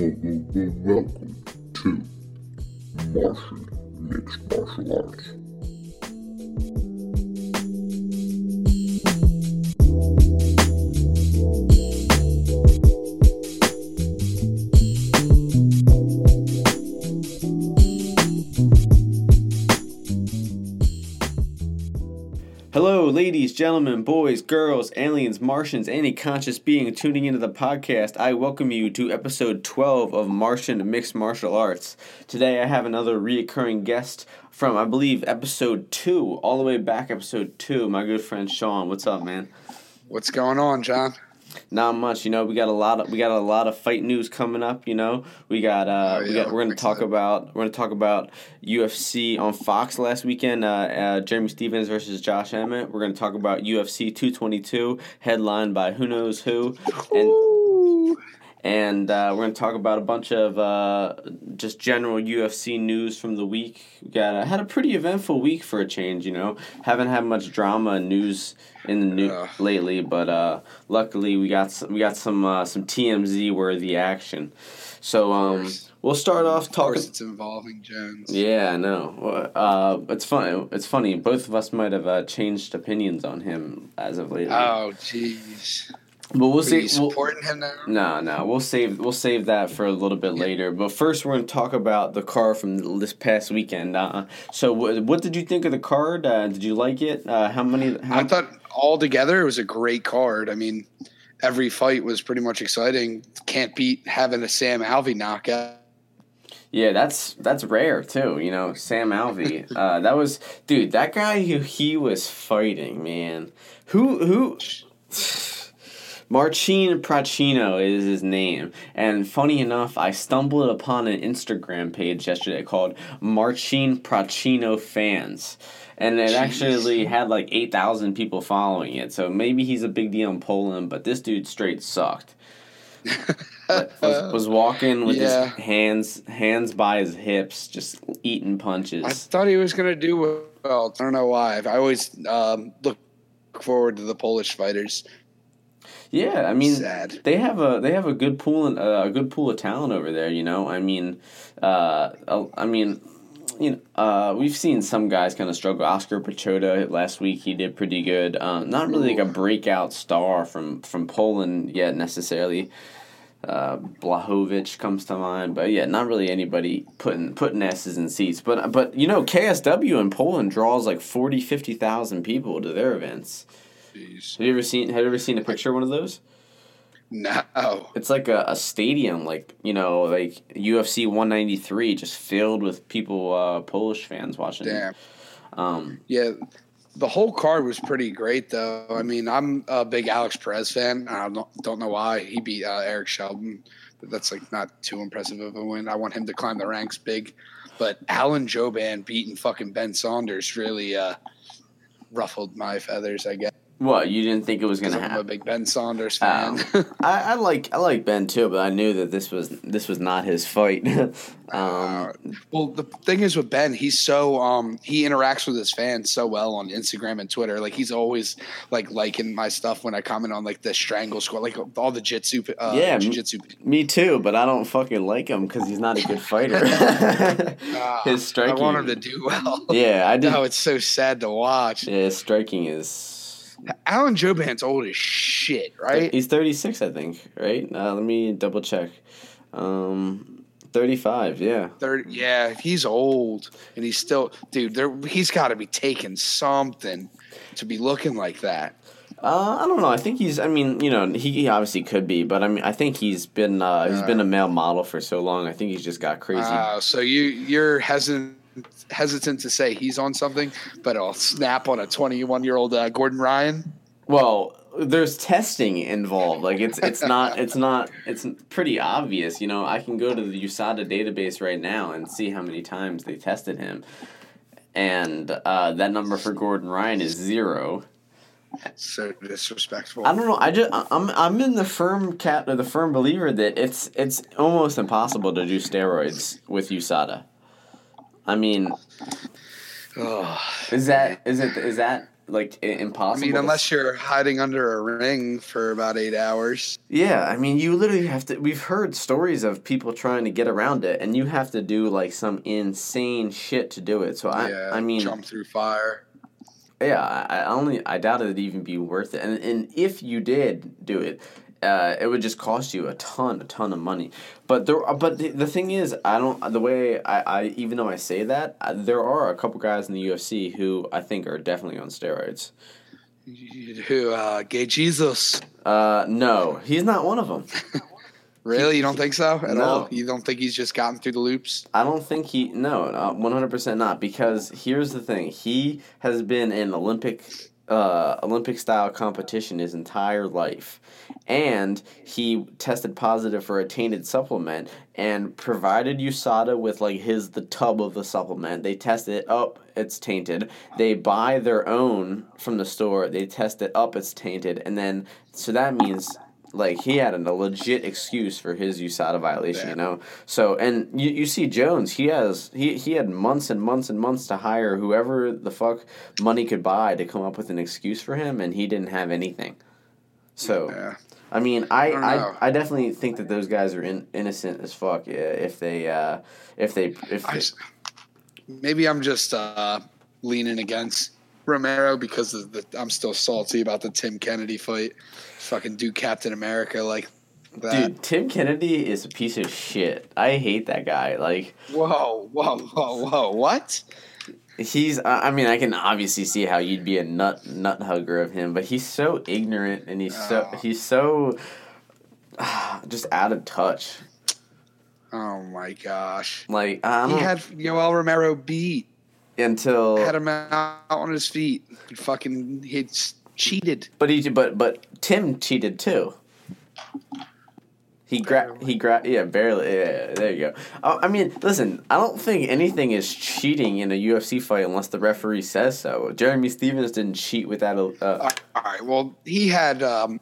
welcome to Martian Mixed Martial Arts. Gentlemen, boys, girls, aliens, Martians, any conscious being tuning into the podcast. I welcome you to episode 12 of Martian Mixed Martial Arts. Today I have another reoccurring guest from, I believe, episode 2, all the way back, episode 2, my good friend Sean. What's up, man? What's going on, John? Not much, you know. We got a lot of we got a lot of fight news coming up. You know, we got uh, Oh, we got we're gonna talk excited. about we're gonna talk about UFC on Fox last weekend. Uh, uh, Jeremy Stephens versus Josh Emmett. We're gonna talk about UFC two twenty two, headlined by who knows who, and Ooh. And uh, we're gonna talk about a bunch of uh, just general UFC news from the week. We got uh, had a pretty eventful week for a change. You know, haven't had much drama and news in the news Ugh. lately, but uh, luckily we got some, we got some uh, some TMZ worthy action. So um, we'll start off Of talking. course, it's involving Jones. Yeah, I know. Uh, it's funny. It's funny. Both of us might have uh, changed opinions on him as of late. Oh, jeez. But we'll Are see. you we'll- him now? no, no, we'll save we'll save that for a little bit later. But first, we're going to talk about the car from this past weekend. Uh, so, what, what did you think of the card? Uh, did you like it? Uh, how many? How, I thought all together it was a great card. I mean, every fight was pretty much exciting. Can't beat having a Sam Alvey knockout. yeah, that's that's rare too. You know, Sam Alvey. uh, that was dude. That guy who he was fighting, man. Who who. Marcin Prachnio is his name. And funny enough, I stumbled upon an Instagram page yesterday called Marcin Prachnio Fans. And it Jeez. actually had like 8,000 people following it. So maybe he's a big deal in Poland, but this dude straight sucked. was, was walking with Yeah. his hands hands by his hips, just eating punches. I thought he was going to do well. I don't know why. I always um, look forward to the Polish fighters. Yeah, I mean, Sad. they have a they have a good pool and uh, a good pool of talent over there. You know, I mean, uh, I mean, you know, uh, we've seen some guys kind of struggle. Oskar Piechota last week he did pretty good. Um, not really like a breakout star from from Poland yet necessarily. Uh, Blachowicz comes to mind, but yeah, not really anybody putting putting asses in seats. But but you know, KSW in Poland draws like 40, 50,000 people to their events. Jeez. Have you ever seen Have you ever seen a picture of one of those? No. It's like a, a stadium, like you know, like UFC 193, just filled with people, uh, Polish fans watching. it. Damn. Um, Yeah, the whole card was pretty great, though. I mean, I'm a big Alex Perez fan. I don't, don't know why he beat uh, Eric Shelton, but that's like not too impressive of a win. I want him to climb the ranks big, but Alan Jouban beating fucking Ben Saunders really uh, ruffled my feathers. I guess what you didn't think it was gonna I'm a big Ben Saunders fan. I, I like I like Ben too, but I knew that this was this was not his fight. Uh, um, well, the thing is with Ben, he's so um he interacts with his fans so well on Instagram and Twitter. Like he's always like liking my stuff when I comment on like the strangle squad, like all the jitsu, uh, Yeah, jiu-jitsu. me too, but I don't fucking like him because he's not a good fighter. Ah, his striking. I want him to do well. Yeah, I did. No, it's so sad to watch. Yeah, his striking is Alan Jouban's old as shit, right? He's 36, I think, right? Uh, let me double check. Um, 35, yeah. Thirty, yeah, he's old, and he's still, dude. There, he's got to be taking something to be looking like that. Uh, I don't know. I think he's. I mean, you know, he, he obviously could be, but I mean, I think he's been uh, he's been a male model for so long. I think he's just got crazy. Uh, so you you're hesitant hesitant to say he's on something, but I'll snap on a 21 year old uh, Gordon Ryan. well, there's testing involved. Like it's it's not it's not it's pretty obvious. You know, I can go to the USADA database right now and see how many times they tested him, and uh, that number for Gordon Ryan is zero. So disrespectful. I don't know. I just I'm I'm in the firm cat the firm believer that it's it's almost impossible to do steroids with USADA. I mean, Ugh. is that is it is that like i- I impossible. mean, to- unless you're hiding under a ring for about eight hours. yeah, I mean, you literally have to. We've heard stories of people trying to get around it, and you have to do like some insane shit to do it. So I, yeah, I mean, jump through fire. Yeah, I I only I doubt it'd even be worth it. And and if you did do it, uh, it would just cost you a ton, a ton of money. But there, but the, the thing is, I don't. The way I, I even though I say that, uh, there are a couple guys in the UFC who I think are definitely on steroids. Who? Uh, Gay Jesus. Uh, no, he's not one of them. Really? You don't think so at No. all? You don't think he's just gotten through the loops? I don't think he no one hundred percent not because here's the thing he has been in Olympic uh, Olympic style competition his entire life, and he tested positive for a tainted supplement and provided USADA with like his the tub of the supplement. They test it up, it's tainted. They buy their own from the store. They test it up, it's tainted, and then so that means like he had a legit excuse for his USADA violation, Yeah. you know. So and you, you see Jones, he has he he had months and months and months to hire whoever the fuck money could buy to come up with an excuse for him, and he didn't have anything. So Yeah. I mean, I don't I. I, definitely think that those guys are in, innocent as fuck. yeah, If they uh, if they if they, s- maybe I'm just uh, leaning against Romero because of the, I'm still salty about the Tim Kennedy fight. Fucking do Captain America like that. dude, Tim Kennedy is a piece of shit. I hate that guy. Like Whoa, whoa, whoa, whoa! What? He's. I I mean, I can obviously see how you'd be a nut nut hugger of him, but he's so ignorant and he's so Oh. he's so just out of touch. Oh my gosh! Like I He had Yoel Romero beat. until, Had him out on his feet. He fucking he cheated. but he but but Tim cheated too. He gra he gra yeah barely yeah there you go. Uh, I mean, listen, I don't think anything is cheating in a UFC fight unless the referee says so. Jeremy Stephens didn't cheat with that. Uh, All right. Well, he had um,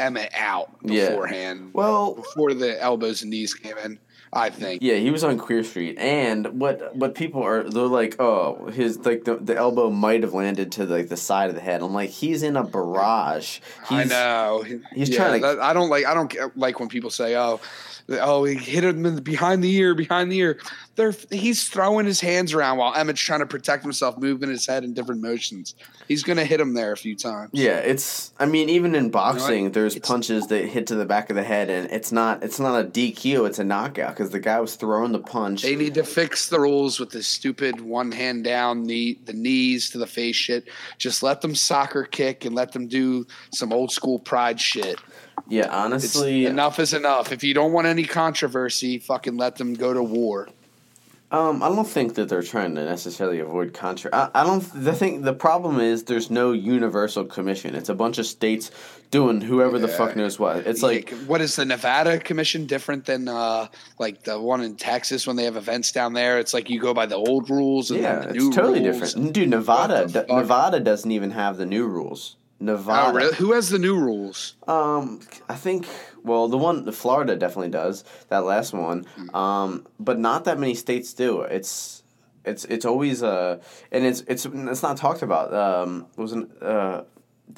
Emmett out Yeah. beforehand. well, before the elbows and knees came in. I think. Yeah, he was on Queer Street, and what what people are they're like, oh, his like the, the elbow might have landed to like the side of the head. I'm like, he's in a barrage. He's, I know. he's Yeah, trying to- that- I don't like. I don't like when people say, "Oh, oh, he hit him in the, behind the ear, behind the ear." They're he's throwing his hands around while Emmett's trying to protect himself, moving his head in different motions. He's gonna hit him there a few times. Yeah, it's. I mean, even in boxing, there's It's- punches that hit to the back of the head, and it's not. It's not a DQ. It's a knockout because the guy was throwing the punch. They need to fix the rules with this stupid one hand down, knee, the knees to the face shit. Just let them soccer kick and let them do some old school pride shit. yeah, It's, honestly, enough is enough. If you don't want any controversy, fucking let them go to war. Um, I don't think that they're trying to necessarily avoid contra. I, I don't. The thing, the problem is there's no universal commission. It's a bunch of states doing whoever the Yeah. fuck knows what. It's like what is the Nevada Commission different than uh, like the one in Texas when they have events down there? It's like you go by the old rules and yeah, the it's totally different. Dude, Nevada, d- Nevada doesn't even have the new rules. Nevada. Oh, really? Who has the new rules? Um, I think well, the one the Florida definitely does that last one. Hmm. Um, but not that many states do. It's it's it's always uh and it's it's it's not talked about. Um, it was an uh.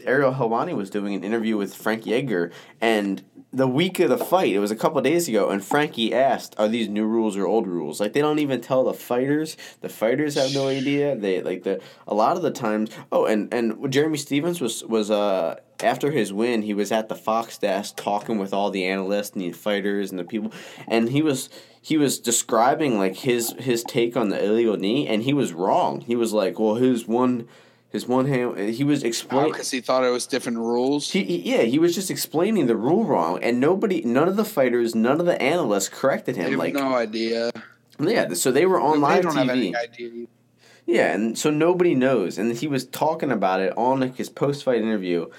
Ariel Helwani was doing an interview with Frankie Edgar, and the week of the fight, it was a couple days ago, and Frankie asked, "Are these new rules or old rules?" Like they don't even tell the fighters. The fighters have no idea. They like the a lot of the times. Oh, and and Jeremy Stephens was was uh after his win, he was at the Fox desk talking with all the analysts and the fighters and the people, and he was he was describing like his his take on the illegal knee, and he was wrong. He was like, "Well, his one." His one hand, he was oh, explaining. Because he thought it was different rules. He, he- yeah, he was just explaining the rule wrong, and nobody, none of the fighters, none of the analysts corrected him. Like, no idea. yeah, so they were on they live don't TV. have any idea. Yeah, and so nobody knows, and he was talking about it on like his post-fight interview,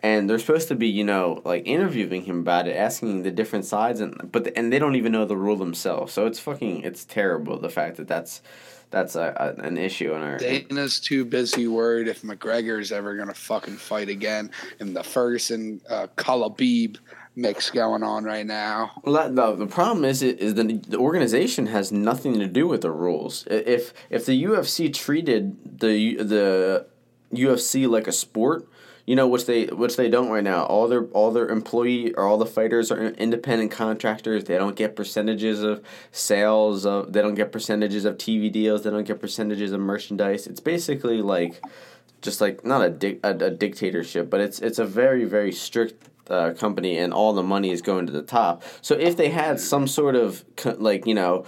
and they're supposed to be, you know, like interviewing him about it, asking the different sides, and but and they don't even know the rule themselves. So it's fucking, it's terrible the fact that that's that's a, a an issue in our. Dana's too busy worried if McGregor's ever gonna fucking fight again in the Ferguson uh, Khabib mix going on right now. Well, that, the, the problem is it is the the organization has nothing to do with the rules. If if the UFC treated the the UFC like a sport. You know, which they which they don't right now. All their all their employee or all the fighters are independent contractors. They don't get percentages of sales of. They don't get percentages of TV deals. They don't get percentages of merchandise. It's basically like, just like not a di- a, a dictatorship, but it's it's a very very strict uh, company, and all the money is going to the top. So if they had some sort of co- like you know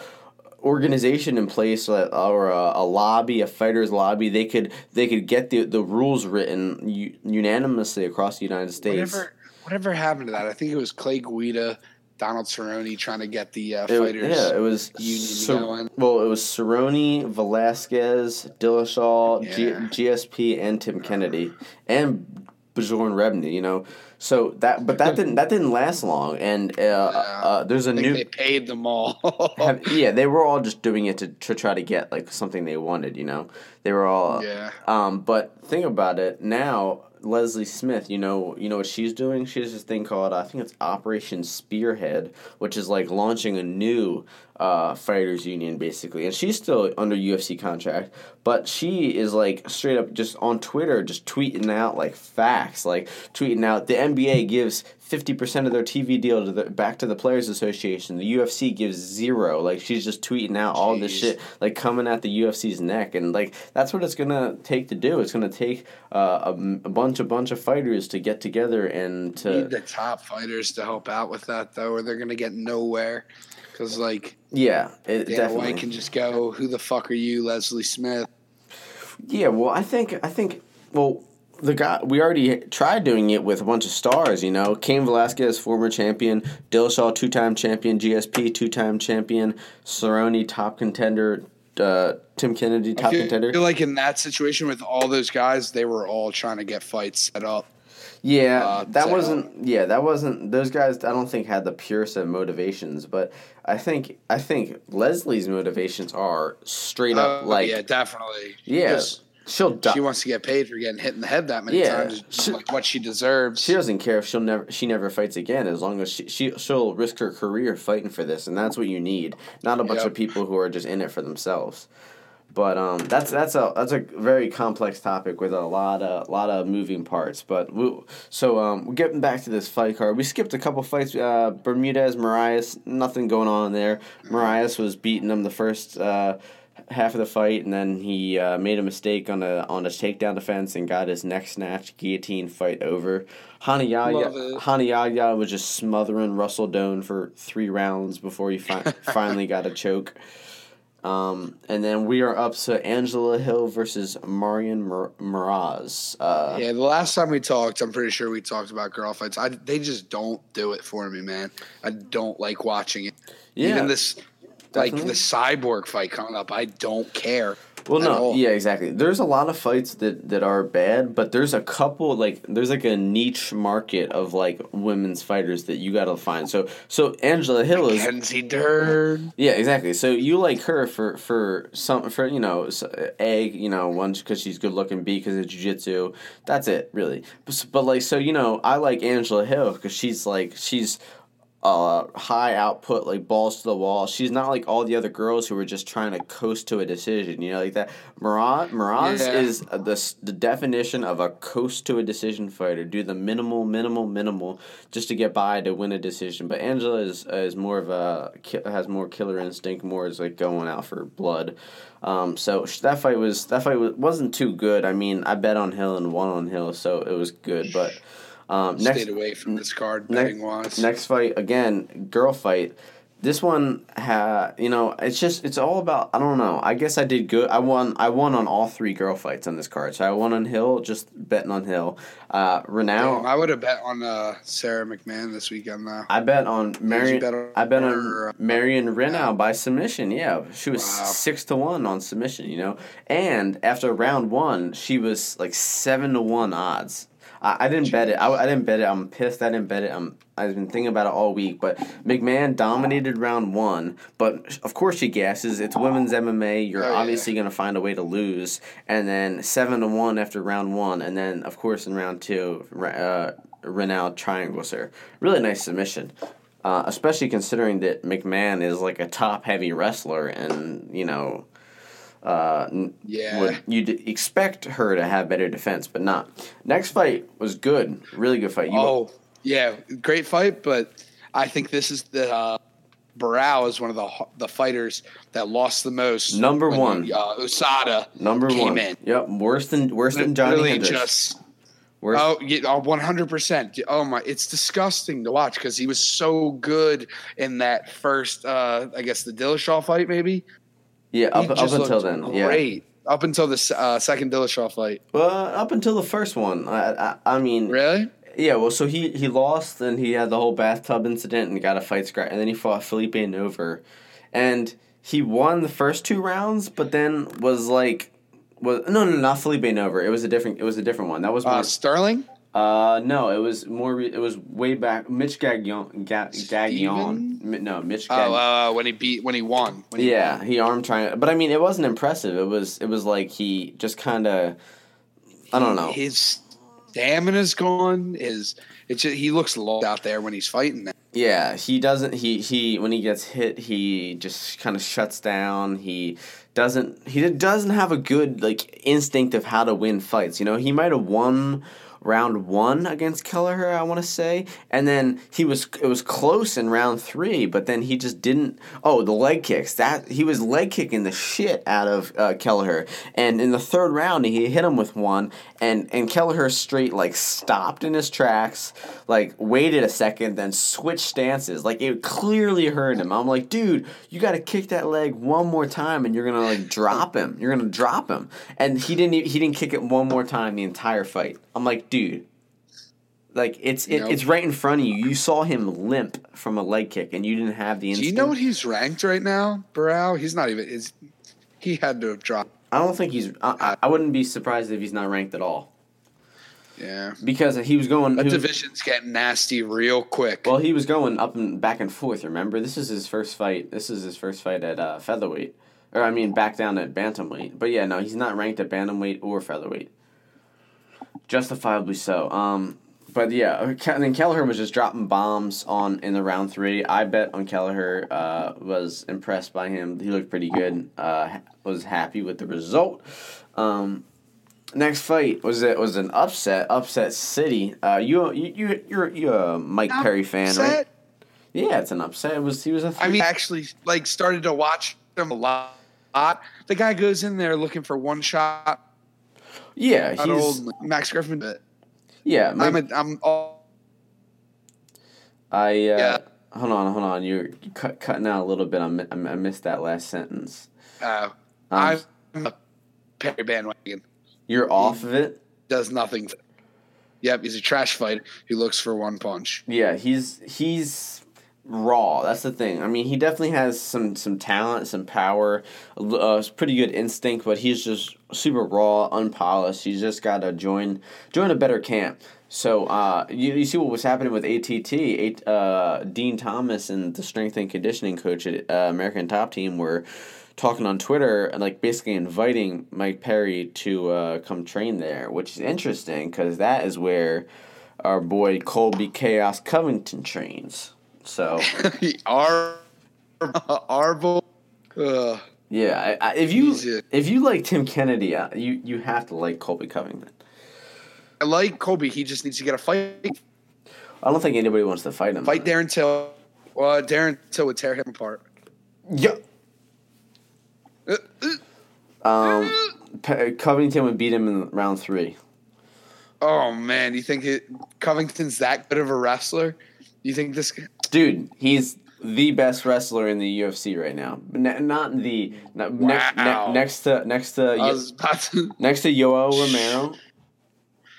organization in place or a, a, lobby, a fighters lobby, they could they could get the the rules written u- unanimously across the United States. Whatever, whatever happened to that? I think it was Clay Guida, Donald Cerrone trying to get the uh, fighters. It, yeah, it was union Cer- going. Well, it was Cerrone, Velasquez, Dillashaw, Yeah. G- GSP, and Tim Kennedy, and Bjorn Rebney. You know, so that but that didn't that didn't last long. And uh, uh, there's a new they paid them all. have, yeah, they were all just doing it to, to try to get like something they wanted, you know. They were all Yeah. Um, but think about it now. Leslie Smith, you know, you know what she's doing. She has this thing called I think it's Operation Spearhead, which is like launching a new uh, fighters union basically, and she's still under UFC contract, but she is like straight up just on Twitter, just tweeting out like facts, like tweeting out the NBA gives fifty percent of their TV deal to the back to the Players Association. The UFC gives zero. Like she's just tweeting out all this shit, like coming at the UFC's neck, and like that's what it's gonna take to do. It's gonna take uh, a, a bunch, a bunch of fighters to get together and need to the top fighters to help out with that though, or they're gonna get nowhere. Because like yeah, it, Dana definitely. White can just go, "Who the fuck are you, Leslie Smith?" Yeah, well, I think I think well the guy we already tried doing it with a bunch of stars. You know, Cain Velasquez, former champion, Dillashaw, two time champion, GSP, two time champion, Cerrone, top contender, uh, Tim Kennedy, top I feel, contender. feel like in that situation with all those guys, they were all trying to get fights set up. Yeah, uh, that wasn't. Yeah, that wasn't. Those guys, I don't think had the pure set motivations, but I think I think Leslie's motivations are straight up Uh, like yeah, definitely. yeah, Because she'll die. She wants to get paid for getting hit in the head that many Yeah. times, She- like what she deserves. She doesn't care if she'll never she never fights again as long as she, she she'll risk her career fighting for this and that's what you need not a bunch Yep. of people who are just in it for themselves but um that's that's a that's a very complex topic with a lot of a lot of moving parts but we, so um we're getting back to this fight card we skipped a couple fights uh Bermudez Marias nothing going on there Marias was beating him the first uh half of the fight, and then he uh, made a mistake on a on a takedown defense and got his neck snatch guillotine fight over. Rani Yahya. Hanayaya was just smothering Russell Doane for three rounds before he fi- finally got a choke. Um, and then we are up to Angela Hill versus Marion Mir- Moroz. Uh, yeah, the last time we talked, I'm pretty sure we talked about girl fights. I they just don't do it for me, man. I don't like watching it. Yeah, Even this, like the cyborg fight coming up, I don't care. Well, no, all. yeah, exactly. There's a lot of fights that, that are bad, but there's a couple like there's like a niche market of like women's fighters that you gotta find. So so Angela Hill is Kenzie Dern. yeah, exactly. So you like her for for some for you know s- uh, a you know one because she's good looking, b because of jujitsu. That's it really. But, but like so you know I like Angela Hill because she's like she's uh high output like balls to the wall. She's not like all the other girls who are just trying to coast to a decision. You know like that. Moroz Moroz Yeah. is the the definition of a coast to a decision fighter. Do the minimal minimal minimal just to get by to win a decision. But Angela is is more of a has more killer instinct. More is like going out for blood. Um, so that fight was that fight was, wasn't too good. I mean, I bet on Hill and won on Hill, so it was good. But um, next Stayed away from this card ne- wise. next fight again, girl fight. This one ha you know, it's just it's all about I don't know. I guess I did good. I won I won on all three girl fights on this card. So I won on Hill, just betting on Hill. Uh Damn, Reneau I would have bet on uh, Sara McMann this weekend though. I bet on Marion. bet on I bet her, uh, on Marion Reneau by submission. Yeah, she was Wow. six to one on submission. You know, and after round one, she was like seven to one odds. I, I didn't bet it. I, I didn't bet it. I'm pissed. I didn't bet it. I'm. I've been thinking about it all week. But McMann dominated round one. But of course she gasses. It's women's MMA. You're Oh, yeah. obviously gonna find a way to lose. And then seven to one after round one. And then of course in round two, uh, Reneau triangles her. Really nice submission. Uh, especially considering that McMann is like a top heavy wrestler and, you know, Uh, Yeah. would you'd expect her to have better defense, but not. Next fight was good, really good fight. You, Oh, yeah, great fight, but I think this is the uh, Barao is one of the the fighters that lost the most. Number when one. uh, USADA number came one. in. Yep, worse than worse than Johnny Hendricks. just Worse- oh yeah, one hundred percent. Oh my, it's disgusting to watch because he was so good in that first, uh, I guess the Dillashaw fight, maybe. Yeah, up, up until then, yeah. great. Up until the uh, second Dillashaw fight. Well, up until the first one, I, I, I mean, Really? yeah. Well, so he he lost, and he had the whole bathtub incident, and got a fight scratch, and then he fought Phillipe Nover, and he won the first two rounds, but then was like, was no, no, not Phillipe Nover. It was a different. It was a different one. That was Uh. Sterling. Uh, no, it was more. Re- it was way back. Mitch Gagnon. Ga- Gagnon. Steven? Mi- No, Mitch. Gag- Oh, uh, when he beat when he won. When he yeah, won. he arm triangle, but I mean, it wasn't impressive. It was. It was like he just kind of. I don't know. His stamina's gone. His it's just, he looks lost out there when he's fighting. Now. Yeah, he doesn't. He he when he gets hit, he just kind of shuts down. He doesn't. He doesn't have a good like instinct of how to win fights. You know, he might have won round one against Kelleher, I want to say, and then he was it was close in round three, but then he just didn't. Oh, the leg kicks that he was leg kicking the shit out of uh, Kelleher, and in the third round he hit him with one, and and Kelleher straight like stopped in his tracks, like waited a second, then switched stances, like it clearly hurt him. I'm like, dude, you got to kick that leg one more time, and you're gonna like drop him. You're gonna drop him, and he didn't. He didn't kick it one more time the entire fight. I'm like, dude. Like it's it, Nope. it's right in front of you. You saw him limp from a leg kick, and you didn't have the Do you know what he's ranked right now, Barao? He's not even. Is he had to have dropped? I don't think he's. I, I- wouldn't be surprised if he's not ranked at all Yeah, because he was going. that he was- division's getting nasty real quick. well, he was going up and back and forth. Remember, this is his first fight. This is his first fight at uh, featherweight, or I mean, back down at bantamweight. But yeah, no, he's not ranked at bantamweight or featherweight. Justifiably so. Um, but yeah, uh, and then Kelleher was just dropping bombs on in the round three. I bet on Kelleher. Uh, was impressed by him. He looked pretty good. Uh, was happy with the result. Um, next fight was it was an upset. Upset City. Uh, you you you you're you a Mike Perry fan, right? Upset? Yeah, it's an upset. It was he was a. I mean, I actually like started to watch him a lot. The guy goes in there looking for one shot. Yeah, Not he's old Max Griffin. But yeah. Mike, I'm a, I'm all I uh, Yeah. hold on, hold on. You're cut, cutting out a little bit. I, mi- I missed that last sentence. uh, Um, I'm a Perry bandwagon. You're off of it. Does nothing. Yep, he's a trash fighter who looks for one punch. Yeah, he's he's raw. That's the thing. I mean, he definitely has some some talent, some power, uh, pretty good instinct, but he's just super raw, unpolished. He's just got to join join a better camp. So uh, you, you see what was happening with ATT, uh, Dean Thomas and the strength and conditioning coach at uh, American Top Team were talking on Twitter and like basically inviting Mike Perry to uh, come train there, which is interesting because that is where our boy Colby Chaos Covington trains. So our boy. Uh, yeah, I, I, if you a- if you like Tim Kennedy, uh, you you have to like Colby Covington. I like Kobe. He just needs to get a fight. I don't think anybody wants to fight him. Fight Darren Till. Well, Darren Till would tear him apart. Yeah. Uh, uh, Um, Covington would beat him in round three. Oh man, you think it, Covington's that good of a wrestler? You think this? Dude, he's the best wrestler in the UFC right now. Not the not, Wow. ne- next to next to to. next to Yoel Romero.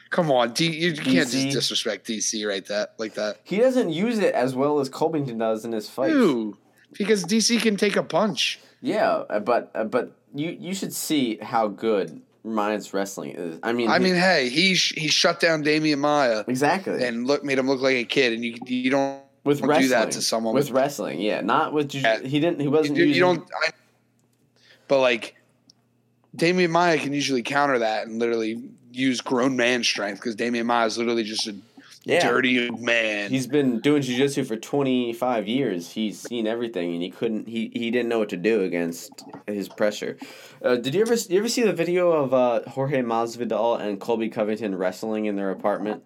Come on, D, you can't DC. just disrespect DC right that like that. He doesn't use it as well as Covington does in his fights. Ew, because DC can take a punch. Yeah, uh, but uh, but you you should see how good Ryan's wrestling is. I mean, I he- mean, hey, he sh- he shut down Demian Maia exactly. and look made him look like a kid, and you you don't with don't wrestling, do that to someone with with- wrestling, yeah, not with jiu- Yeah. he didn't he wasn't you, you using, don't. I, but like, Demian Maia can usually counter that and literally use grown man strength because Demian Maia is literally just a Yeah. dirty man. He's been doing jiu-jitsu for 25 years. He's seen everything and he couldn't he, he didn't know what to do against his pressure. Uh, did you ever you ever see the video of uh, Jorge Masvidal and Colby Covington wrestling in their apartment?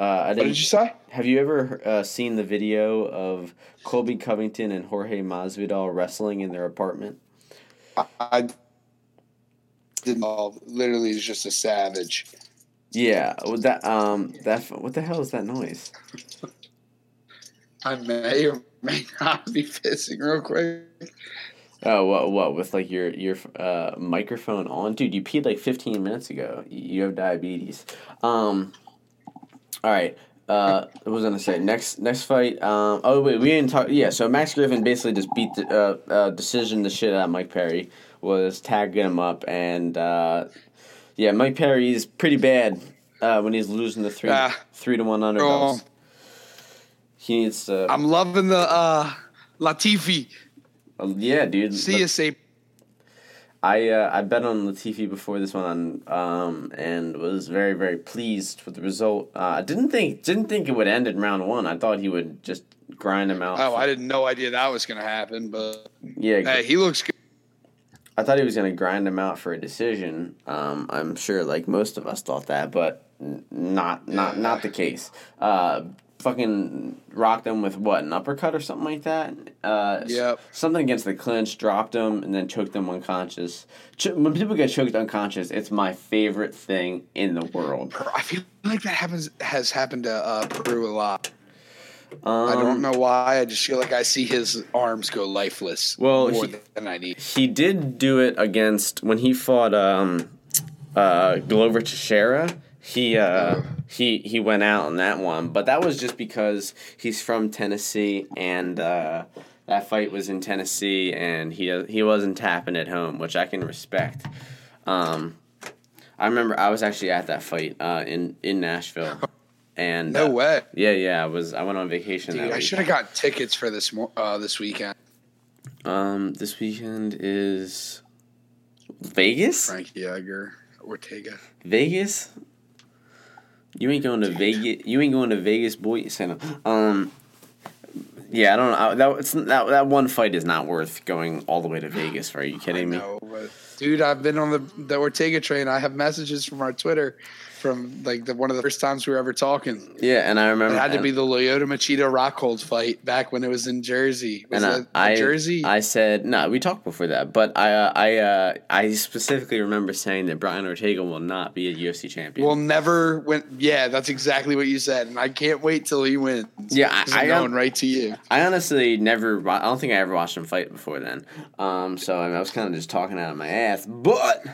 Uh, I what didn't, you say? have you ever uh, seen the video of Colby Covington and Jorge Masvidal wrestling in their apartment? I, I didn't. Oh, literally, he's just a savage. Yeah, with that um that what the hell is that noise? I may or may not be pissing real quick. Oh, what? What with like your your uh, microphone on, dude? You peed like fifteen minutes ago. You have diabetes. Um. All right. Uh, what was gonna say? Next next fight. Um. Oh wait, we didn't talk. Yeah. So Max Griffin basically just beat the uh, uh decision the shit out of Mike Perry. Was tagging him up and uh, yeah, Mike Perry is pretty bad uh, when he's losing the three Ah. three to one underdogs. He needs to. I'm loving the uh, Latifi. uh, yeah, dude. See you, say. I uh, I bet on Latifi before this one, um, and was very very pleased with the result. Uh, I didn't think didn't think it would end in round one. I thought he would just grind him out. Oh, I didn't no idea that was gonna happen, but yeah, hey, he looks good. I thought he was gonna grind him out for a decision. Um, I'm sure like most of us thought that, but not not not the case. Uh, fucking rocked him with what an uppercut or something like that. Uh, Yep. Something against the clinch, dropped him, and then choked him unconscious. Ch- when people get choked unconscious, it's my favorite thing in the world. I feel like that happens has happened to uh, Preux a lot. Um, I don't know why. I just feel like I see his arms go lifeless. Well, more he- than I need. He did do it against when he fought um, uh, Glover Teixeira. He uh, he he went out on that one, but that was just because he's from Tennessee and uh, that fight was in Tennessee, and he he wasn't tapping at home, which I can respect. Um, I remember I was actually at that fight uh, in in Nashville, and No uh, way, Yeah, yeah, I was. I went on vacation. dude. that I should have got tickets for this mo- uh, this weekend. Um, this weekend is Vegas. Frankie Edgar, Ortega. Vegas. You ain't going to Vegas. You ain't going to Vegas, boy. No. Um. Yeah, I don't know. I- That it's, that that one fight is not worth going all the way to Vegas for. Are you kidding me? No, but dude, I've been on the the Ortega train. I have messages from our Twitter from like the one of the first times we were ever talking. Yeah, and I remember It had to be the Lyoto Machida Rockhold fight back when it was in Jersey. Was and it I, I, Jersey? I said no. we talked before that, but I, uh, I, uh, I specifically remember saying that Brian Ortega will not be a UFC champion. Will never win. Yeah, that's exactly what you said, and I can't wait till he wins. Yeah, I, I'm I, going right to you. I honestly never. I don't think I ever watched him fight before then. Um, so I, mean, I was kind of just talking out of my ass. But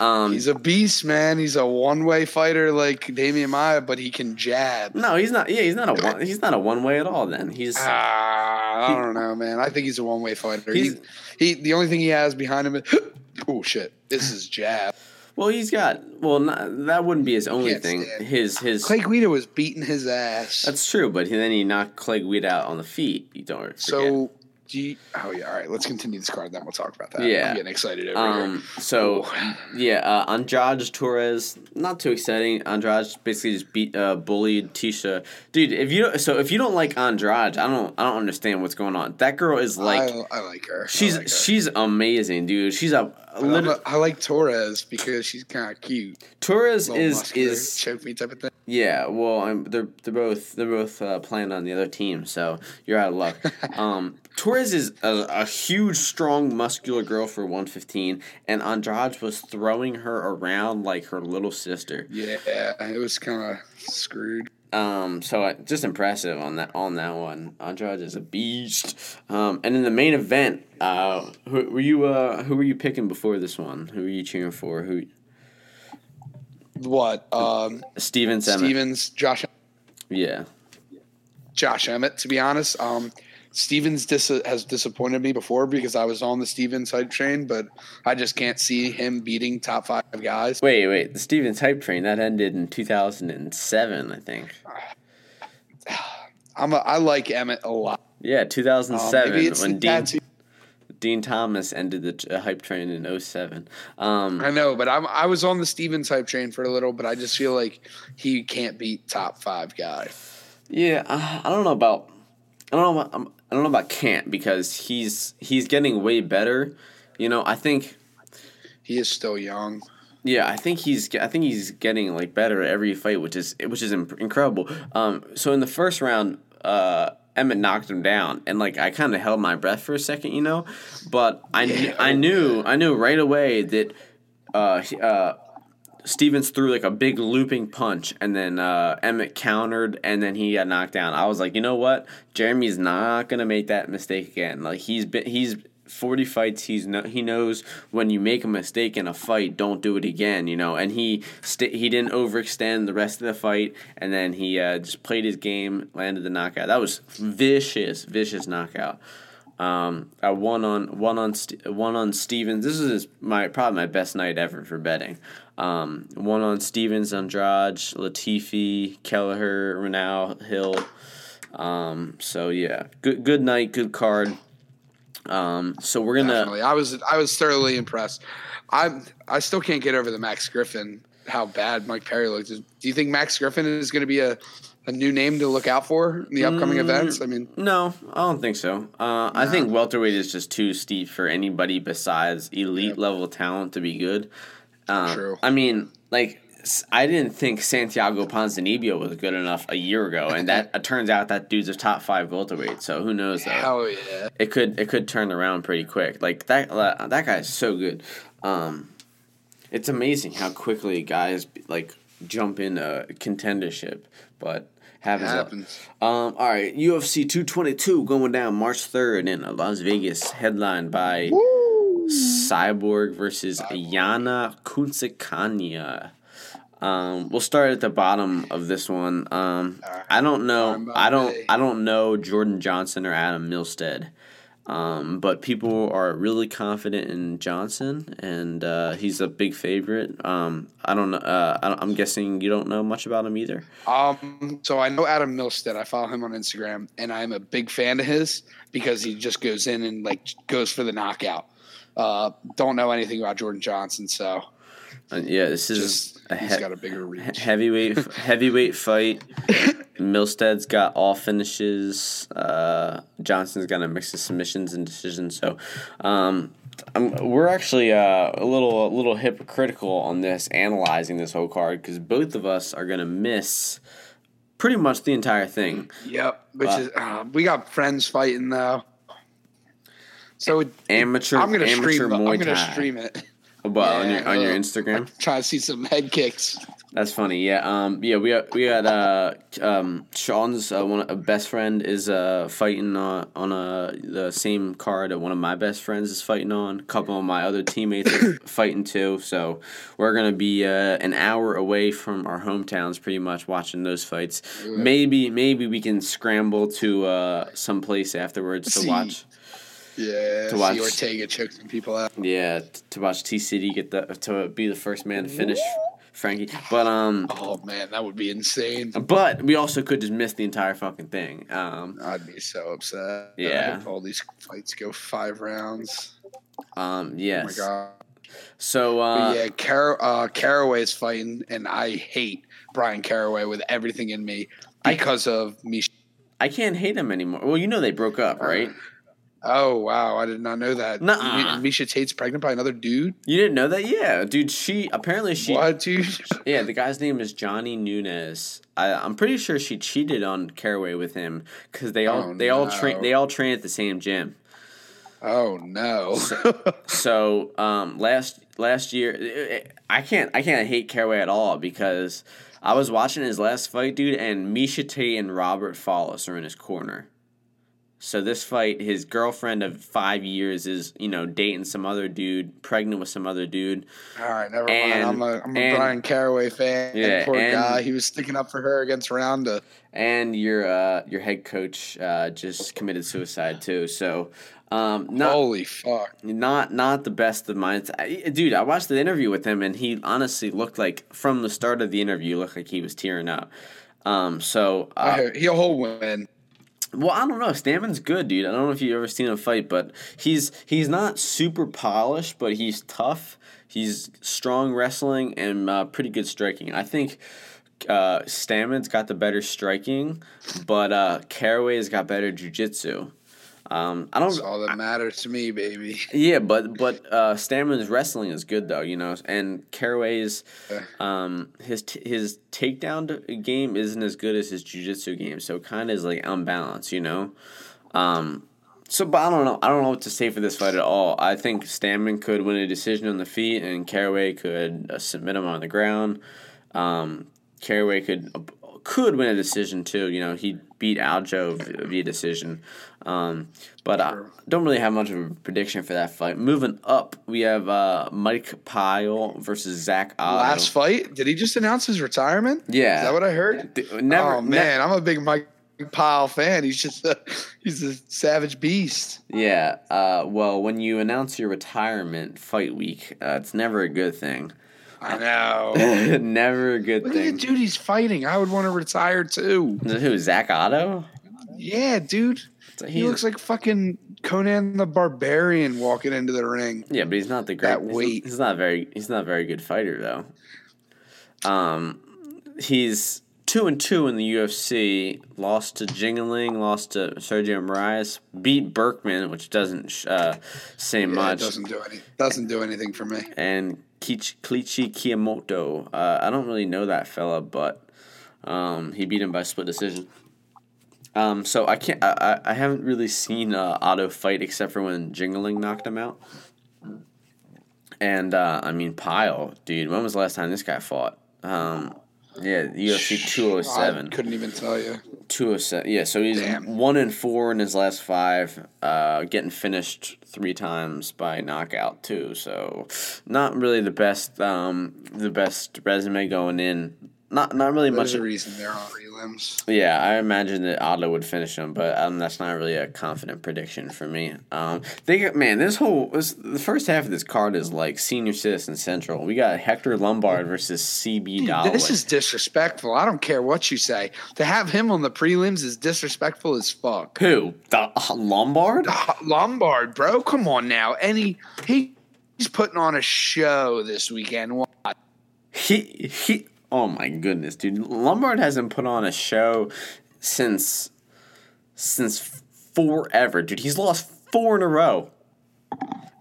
um, He's a beast, man. He's a one way fighter like Damian Maya, but he can jab. no, he's not. Yeah, he's not a one. He's not a one way at all. Then he's Ah, I don't know, man. I think he's a one way fighter. He, He's- he, the only thing he has behind him is, oh shit, this is jab. well. He's got well. Not, that wouldn't be his only thing. stand. His his. Clay Guida was beating his ass. that's true, but then he knocked Clay Guida out on the feet. You don't forget. so. Oh yeah, all right. Let's continue this card, then we'll talk about that. Yeah. I'm getting excited over Um. So, yeah. Uh, Andrade Torres, not too exciting. Andrade basically just beat, uh, bullied Tecia. Dude, if you so if you don't like Andrade, I don't I don't understand what's going on. That girl is like I, I like her. She's like her. she's amazing, dude. She's a, But I'm a- I like Torres because she's kind of cute. Torres is muscular, is choke me type of thing. yeah. Well, I'm, they're they're both they're both uh, playing on the other team, so you're out of luck. um, Torres is a, a huge, strong, muscular girl for 115, and Andrade was throwing her around like her little sister. Yeah, it was kind of screwed. Um, so I, just impressive on that on that one. Andrade is a beast. Um, and in the main event, uh, who were you uh who were you picking before this one? Who were you cheering for? Who What? Um, Steven Emmett. Stephens, Josh, Yeah. Josh Emmett. To be honest, um, Stephens dis- has disappointed me before because I was on the Stephens hype train, but I just can't see him beating top five guys. Wait, wait. The Stephens hype train that ended in two thousand and seven, I think. I'm a, I like Emmett a lot. Yeah, 2007 Um, seven maybe it's when Dean. Dean Thomas ended the uh, hype train in 07. Um, I know, but I'm I was on the Stephens hype train for a little, but I just feel like he can't beat top five guy. yeah, I, I don't know about. I don't know. Um, I don't know about can't because he's he's getting way better. You know, I think. He is still young. Yeah, I think he's I think he's getting like better at every fight, which is which is incredible. Um, so in the first round, uh, Emmett knocked him down, and like I kind of held my breath for a second, you know, but I kn- I knew I knew right away that uh, uh, Stephens threw like a big looping punch, and then uh, Emmett countered, and then he got knocked down. I was like, you know what, Jeremy's not gonna make that mistake again. Like he's been he's. 40 fights he's no, he knows when you make a mistake in a fight don't do it again you know and he st- he didn't overextend the rest of the fight and then he uh, just played his game landed the knockout that was vicious vicious knockout um, I won on one on one on Stevens. This is my probably my best night ever for betting. Um, one on Stephens, Andrade, Latifi, Kelleher, Reneau, Hill. Um, so yeah, good good night, good card. Um, so we're gonna Definitely, I was I was thoroughly impressed. I I still can't get over the Max Griffin how bad Mike Perry looked. Do you think Max Griffin is going to be a a new name to look out for in the upcoming Mm. events? I mean, No, I don't think so. Uh, I think welterweight is just too steep for anybody besides elite level talent to be good. Uh, True. I mean, like I didn't think Santiago Ponzinibbio was good enough a year ago, and that it turns out that dude's a top five welterweight. So who knows? Though hell yeah. it could it could turn around pretty quick. Like that uh, that guy's so good. Um, it's amazing how quickly guys like jump into contendership, but happens. happens. Um, all right, UFC 222 going down March 3rd in Las Vegas, headlined by Cyborg versus Yana Kunitskaya. Um, we'll start at the bottom of this one. Um, I don't know. I don't. I don't know Jordan Johnson or Adam Milstead. Um, but people are really confident in Johnson, and uh, he's a big favorite. Um, I don't know. Uh, I don't- I'm guessing you don't know much about him either. Um, so I know Adam Milstead. I follow him on Instagram, and I'm a big fan of his because he just goes in and like goes for the knockout. Uh, don't know anything about Jordan Johnson, so Uh, yeah, this is just a he's he- got a bigger reach. heavyweight heavyweight fight. Milstead's got all finishes. Uh, Johnson's got a mix of submissions and decisions. So, um, I'm, we're actually uh, a little a little hypocritical on this, analyzing this whole card because both of us are gonna miss pretty much the entire thing. Yep, which Uh, is uh, we got friends fighting though. So it, Amateur, I'm gonna amateur stream. Muay I'm gonna Thai. stream it. But on your on your uh, Instagram. Try to see some head kicks. That's funny. Yeah. Um. Yeah. We got we got uh um Sean's uh, one uh, best friend is uh fighting uh, on a the same card that one of my best friends is fighting on. A couple of my other teammates are fighting too. So we're gonna be uh, an hour away from our hometowns, pretty much watching those fights. Maybe maybe we can scramble to uh someplace afterwards to See. watch. Yeah, To see watch- Ortega choke some people out. Yeah, to watch T City get the to be the first man to finish Frankie. But um. Oh man, that would be insane. But we also could just miss the entire fucking thing. Um, I'd be so upset. Yeah. All these fights go five rounds. um, Oh my yes. god. So, uh, yeah, Car- uh, Caraway's fighting, and I hate Brian Caraway with everything in me because of me. I can't hate him anymore. Well, you know they broke up, right? Oh wow, I did not know that. Nuh-uh. Miesha Tate's pregnant by another dude. You didn't know that? Yeah, dude. She apparently she. what, dude? Yeah, the guy's name is Johnny Nunez. I, I'm pretty sure she cheated on Caraway with him because they all Oh, they all train they all train at the same gym. Oh no. So um, last last year, I can't I can't hate Caraway at all because I was watching his last fight, dude, and Miesha Tate and Robert Follis are in his corner. So this fight, his girlfriend of five years is you know dating some other dude, pregnant with some other dude. all right, never And- mind. I'm a, I'm a and- Brian Caraway fan. Yeah, poor and- guy. He was sticking up for her against Ronda. and your uh, your head coach uh, just committed suicide too. So, um, not Holy fuck. not not the best of minds, I, dude. I watched the interview with him, and he honestly looked like from the start of the interview, looked like he was tearing up. Um, so uh, he'll hold win. Well, I don't know. Stamann's good, dude. I don't know if you've ever seen him fight, but he's he's not super polished, but he's tough. He's strong wrestling and uh, pretty good striking. I think uh, Stamann's got the better striking, but uh, Caraway's got better jujitsu. Um, I don't. That's all that matters to me, baby. Yeah, but but uh, Stamann's wrestling is good though, you know, and Caraway's um, his t- his takedown game isn't as good as his jujitsu game, so kind of is like unbalanced, you know. Um, so, but I don't know. I don't know what to say for this fight at all. I think Stamann could win a decision on the feet, and Caraway could uh, submit him on the ground. Um, Caraway could could win a decision too. You know, he beat Aljo via decision. Um, but I don't really have much of a prediction for that fight. Moving up, we have uh, Mike Pyle versus Zak Ottow. Last fight, did he just announce his retirement? Yeah. Is that what I heard? Never, oh ne- man, I'm a big Mike Pyle fan. He's just a, he's a savage beast. Yeah. Uh, well, when you announce your retirement fight week, uh, it's never a good thing. I know. never a good Look at the dude he's fighting. I would want to retire too. Who? Zak Ottow? Yeah, dude. He looks like fucking Conan the Barbarian walking into the ring. Yeah, but he's not the great. That he's- weight. He's not very. He's not a very good fighter though. Um, he's two and two in the UFC. Lost to Jingling. Lost to Sergio Moraes. Beat Burkman, which doesn't uh, say Yeah, much. doesn't do any doesn't do anything for me. and Kich- Kleichi Kiyamoto. Uh, I don't really know that fella, but um, he beat him by split decision. Um, so I can't. I, I I haven't really seen uh, Ottow fight except for when Jingling knocked him out. And uh, I mean, Pyle, dude. When was the last time this guy fought? Um, yeah, UFC two hundred I couldn't even tell you. 207. Yeah, so he's Damn. one and four in his last five, uh, getting finished three times by knockout too. So not really the best, um, the best resume going in. Not not really There's much. a reason they're on prelims. Yeah, I imagine that Ottow would finish him, but um, that's not really a confident prediction for me. Um, they man, this whole this, the first half of this card is like senior citizen central. We got Hector Lombard versus CB Dollaway. This is disrespectful. I don't care what you say. To have him on the prelims is disrespectful as fuck. who the uh, Lombard. Lombard, bro, come on now. And he, he he's putting on a show this weekend. What? He he. Oh my goodness, dude! Lombard hasn't put on a show since since forever, dude. He's lost four in a row,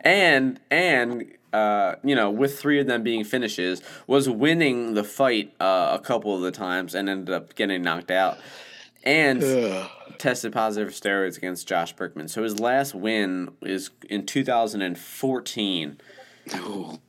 and and uh, you know, with three of them being finishes, was winning the fight uh, a couple of the times and ended up getting knocked out, and tested positive for steroids against Josh Burkman. So his last win is in 2014. Oh,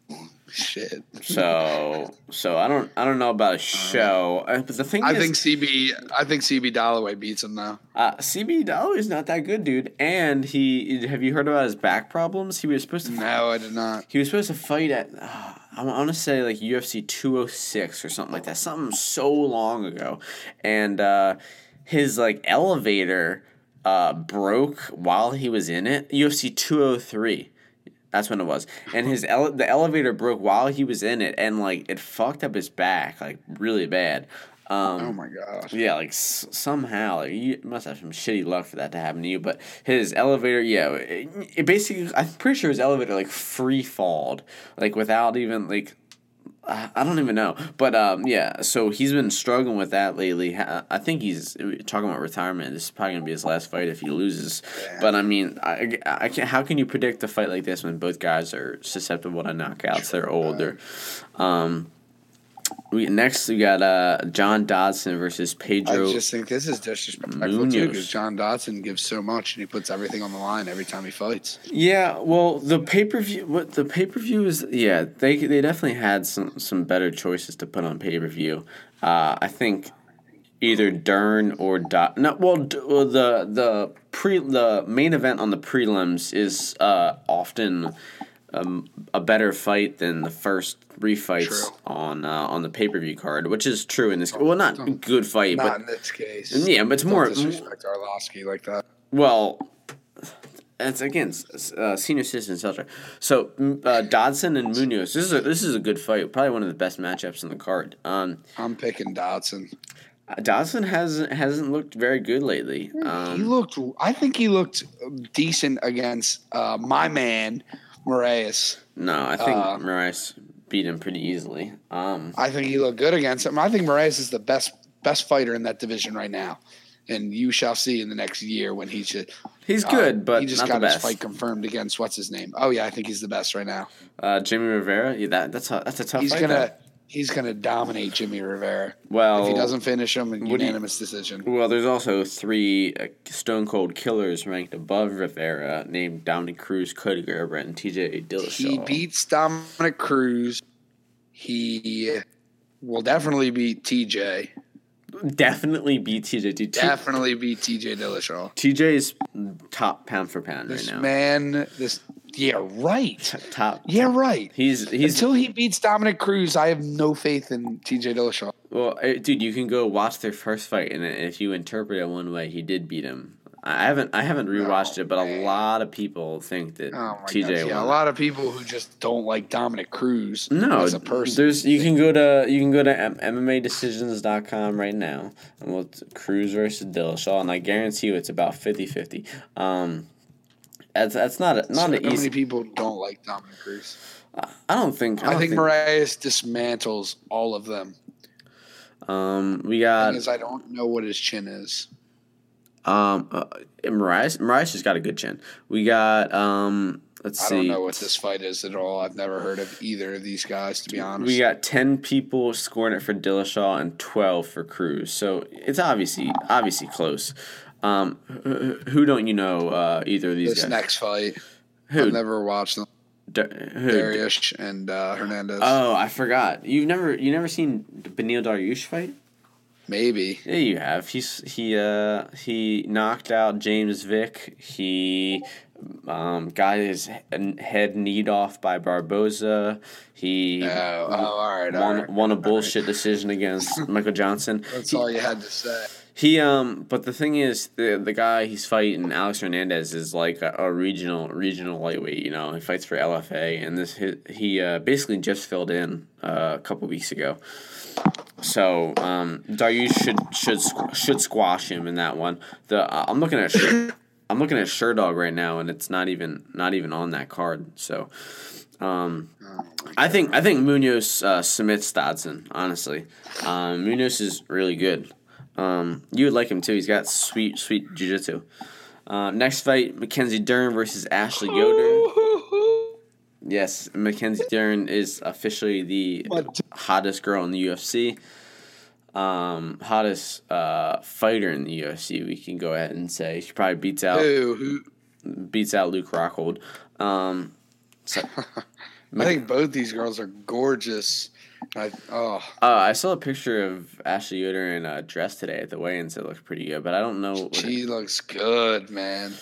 shit. So so I don't I don't know about a show, uh, but the thing I is, think CB. I think CB Dollaway beats him though. uh, CB is not that good, dude. And he have you heard about his back problems? He was supposed to No, I did not. he was supposed to fight at uh, I want to say like UFC 206 or something like that, something so long ago, and uh, his like elevator uh, broke while he was in it. UFC 203. That's when it was, and his ele- the elevator broke while he was in it, and like it fucked up his back like really bad. Um, Oh my gosh. yeah, like s- somehow like, you must have some shitty luck for that to happen to you. But his elevator, yeah, it, it basically, I'm pretty sure his elevator like free falled, like without even like, I don't even know. But um, yeah, so he's been struggling with that lately. I think he's talking about retirement. This is probably gonna be his last fight if he loses. But I mean, I, I can't. How can you predict a fight like this when both guys are susceptible to knockouts? They're older. Um, we next we got uh John Dodson versus Pedro. I just think this is disrespectful Munhoz. too, because John Dodson gives so much and he puts everything on the line every time he fights. Yeah, well, the pay per view. What the pay per view is? Yeah, they they definitely had some some better choices to put on pay per view. Uh, I think either Dern or Dot. No, well, d- well, the the pre the main event on the prelims is uh, often. Um, a better fight than the first three fights True. on uh, on the pay per view card, which is true in this. Well, not good fight, Not but in this case. yeah, but it's Don't more. disrespect Arlovsky like that. Well, it's again s- uh, senior citizen Celtic. So mm, uh, Dodson and Munhoz. This is a, this is a good fight. Probably one of the best matchups in the card. Um, I'm picking Dodson. Dodson hasn't hasn't looked very good lately. he Um, looked. I think he looked decent against uh, my man Moraes. no, I think uh, Moraes beat him pretty easily. Um, I think he looked good against him. I think Moraes is the best best fighter in that division right now, and you shall see in the next year when he should. he's uh, good, but he just got his fight confirmed against what's his name? Oh yeah, I think he's the best right now. Uh, Jimmy Rivera, yeah, that that's a that's a tough he's fight. gonna though. He's gonna dominate Jimmy Rivera Well, if he doesn't finish him in you- unanimous decision. Well, there's also three uh, Stone Cold killers ranked above Rivera, named Dominick Cruz, Cody Garbrandt, and T.J. Dillashaw. He beats Dominick Cruz. He will definitely beat TJ. definitely beat T.J. T- Definitely beat TJ Dillashaw. TJ's top pound for pound This right now. man, this yeah, right. Top. Yeah, right. He's he's Until he beats Dominick Cruz, I have no faith in TJ Dillashaw. well, uh, dude. You can go watch their first fight, and if you interpret it one way, he did beat him. I haven't I haven't rewatched Oh, it, but a lot of people think that Oh TJ! Yeah, a lot of people who just don't like Dominick Cruz No, as a person. there's you can go to you can go to MMADecisions.com right now and we'll Cruz versus Dillashaw, and I guarantee you it's about 50-50. Um, that's that's not a, not so an many easy. people don't like Dominick Cruz. I don't think I, I, don't think Moraes dismantles all of them. Um, we got is, I don't know what his chin is. um uh, Mariah. Mariah's just got a good chin. We got um. Let's I see. I don't know what this fight is at all. I've never heard of either of these guys, to be honest. We got ten people scoring it for Dillashaw and twelve for Cruz, so it's obviously obviously close. Um, who, don't you know? Uh, either of these this guys. next fight. Who? I've never watched them. Who? Dariush and uh, Hernandez. Oh, I forgot. You've never you never seen Beneil Dariush fight? Maybe. Yeah, you have. He's he uh he knocked out James Vick. He um got his head kneed off by Barboza. He Oh, oh, all right. Won right. won a bullshit decision against Michael Johnson. That's He- all you had to say. He um, but the thing is, the the guy he's fighting, Alex Hernandez, is like a, a regional regional lightweight. You know, he fights for LFA, and this he, he uh, basically just filled in uh, a couple weeks ago. So um, Dariush should should should squash him in that one. The uh, I'm looking at Shur- I'm looking at Sherdog right now, and it's not even not even on that card. So. Um, I think I think Munhoz uh, submits Dodson. Honestly, um, Munhoz is really good. Um, you would like him too. He's got sweet sweet jiu-jitsu. Uh, next fight: Mackenzie Dern versus Ashley Yoder. Yes, Mackenzie Dern is officially the hottest girl in the UFC. Um, hottest uh, fighter in the UFC. We can go ahead and say she probably beats out beats out Luke Rockhold. Um, so, I think both these girls are gorgeous. I, oh, Uh, I saw a picture of Ashley Yoder in a dress today at the weigh-ins. It looked pretty good, but I don't know. She looks good, man.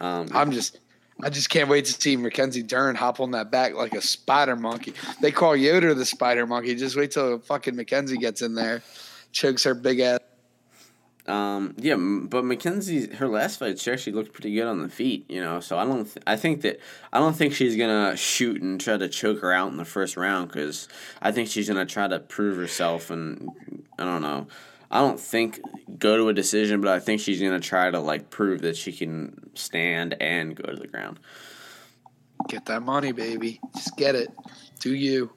um, I'm just, I just can't wait to see Mackenzie Dern hop on that back like a spider monkey. They call Yoder the spider monkey. Just wait till fucking Mackenzie gets in there, chokes her big ass. Um, yeah, but Mackenzie, her last fight, she actually looked pretty good on the feet. You know, so I don't. Th- I think that I don't think she's gonna shoot and try to choke her out in the first round because I think she's gonna try to prove herself, and I don't know. I don't think go to a decision, but I think she's gonna try to like prove that she can stand and go to the ground. Get that money, baby. Just get it. Do you?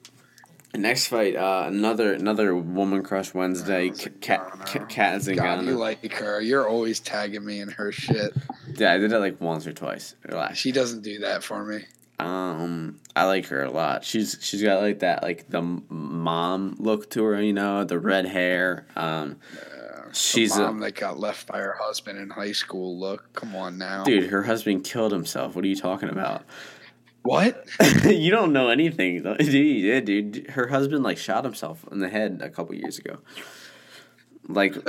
Next fight, uh, another another woman crush Wednesday. Cat Cat Cat God, you like her. You're always tagging me in her shit. Yeah, I did it like once or twice. Relax. She doesn't do that for me. Um, I like her a lot. She's she's got like that like the mom look to her. You know, the red hair. Um, she's the a mom that got left by her husband in high school. Look, come on now, dude. Her husband killed himself. What are you talking about? What? you don't know anything, though. dude. Yeah, dude. Her husband like shot himself in the head a couple years ago. Like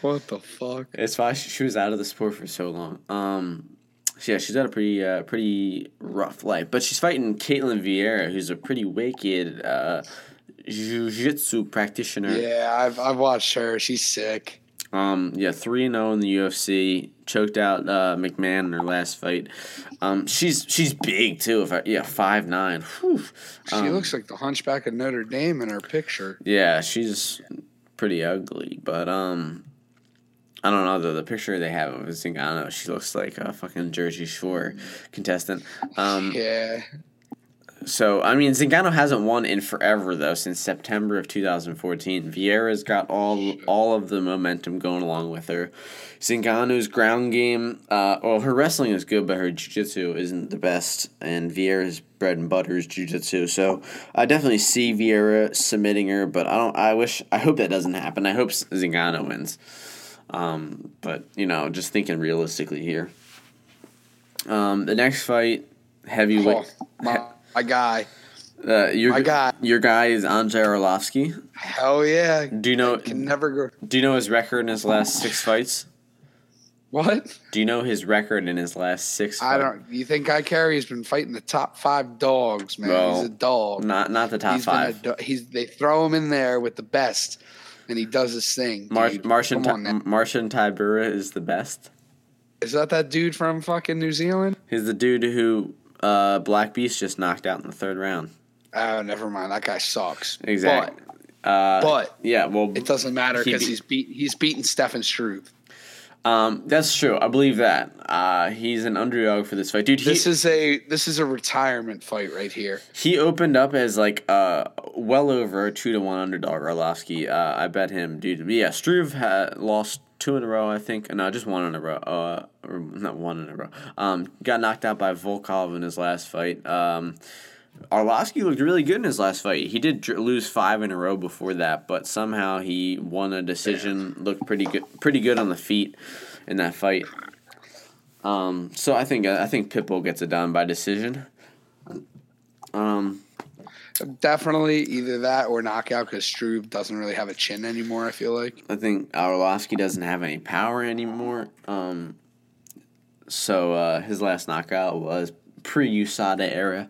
What the fuck? It's why she she was out of the sport for so long. Um, so yeah, she's had a pretty uh, pretty rough life, but she's fighting Ketlen Vieira, who's a pretty wicked uh, jiu-jitsu practitioner. Yeah, I've I've watched her. She's sick. Um, yeah, three and zero in the UFC. Choked out uh, McMann in her last fight. Um, she's she's big too. If I, yeah, five nine. Whew. She Um, looks like the Hunchback of Notre Dame in her picture. Yeah, she's pretty ugly, but um, I don't know though. The picture they have of Zingano, she looks like a fucking Jersey Shore contestant. Um, Yeah, so I mean, Zingano hasn't won in forever though, since September of 2014. Vieira's got all all of the momentum going along with her. Zingano's ground game, uh, well, her wrestling is good, but her jiu-jitsu isn't the best, and Vieira's bread and butter is jiu-jitsu. So I definitely see Vieira submitting her, but I don't. I wish. I hope that doesn't happen. I hope Zingano wins. Um, but you know, just thinking realistically here. Um, the next fight, heavyweight. oh, my, guy. Uh, your My guy. your guy is Andrei Arlovsky. Hell yeah. Do you know? Can never go. Do you know his record in his last six fights? What? Do you know his record in his last six? I fight- don't. You think I carry? He's been fighting the top five dogs, man. Well, he's a dog. Not not the top He's five. do- he's they throw him in there with the best, and he does his thing. Mar-. Marcin Ti- Marcin Tybura is the best. Is that that dude from fucking New Zealand? He's the dude who uh, Black Beast just knocked out in the third round. Oh, never mind. That guy sucks. Exactly. Uh, But, but yeah, well, it doesn't matter he because beat- he's beat he's beaten Stefan Struve. um, that's true. I believe that. Uh, he's an underdog for this fight, dude. He, This is a this is a retirement fight right here. He opened up as like uh well over a two to one underdog. Arlovsky, uh, I bet him, dude. But yeah, Struve had lost two in a row, I think. No, just one in a row. Uh, not one in a row. Um, got knocked out by Volkov in his last fight. Um, Arlovsky looked really good in his last fight. He did lose five in a row before that, but somehow he won a decision. Looked pretty good, pretty good on the feet in that fight. Um, so I think I think Pitbull gets it done by decision. Um, Definitely either that or knockout because Struve doesn't really have a chin anymore. I feel like. I think Arlovsky doesn't have any power anymore. Um, so uh, his last knockout was pre USADA era.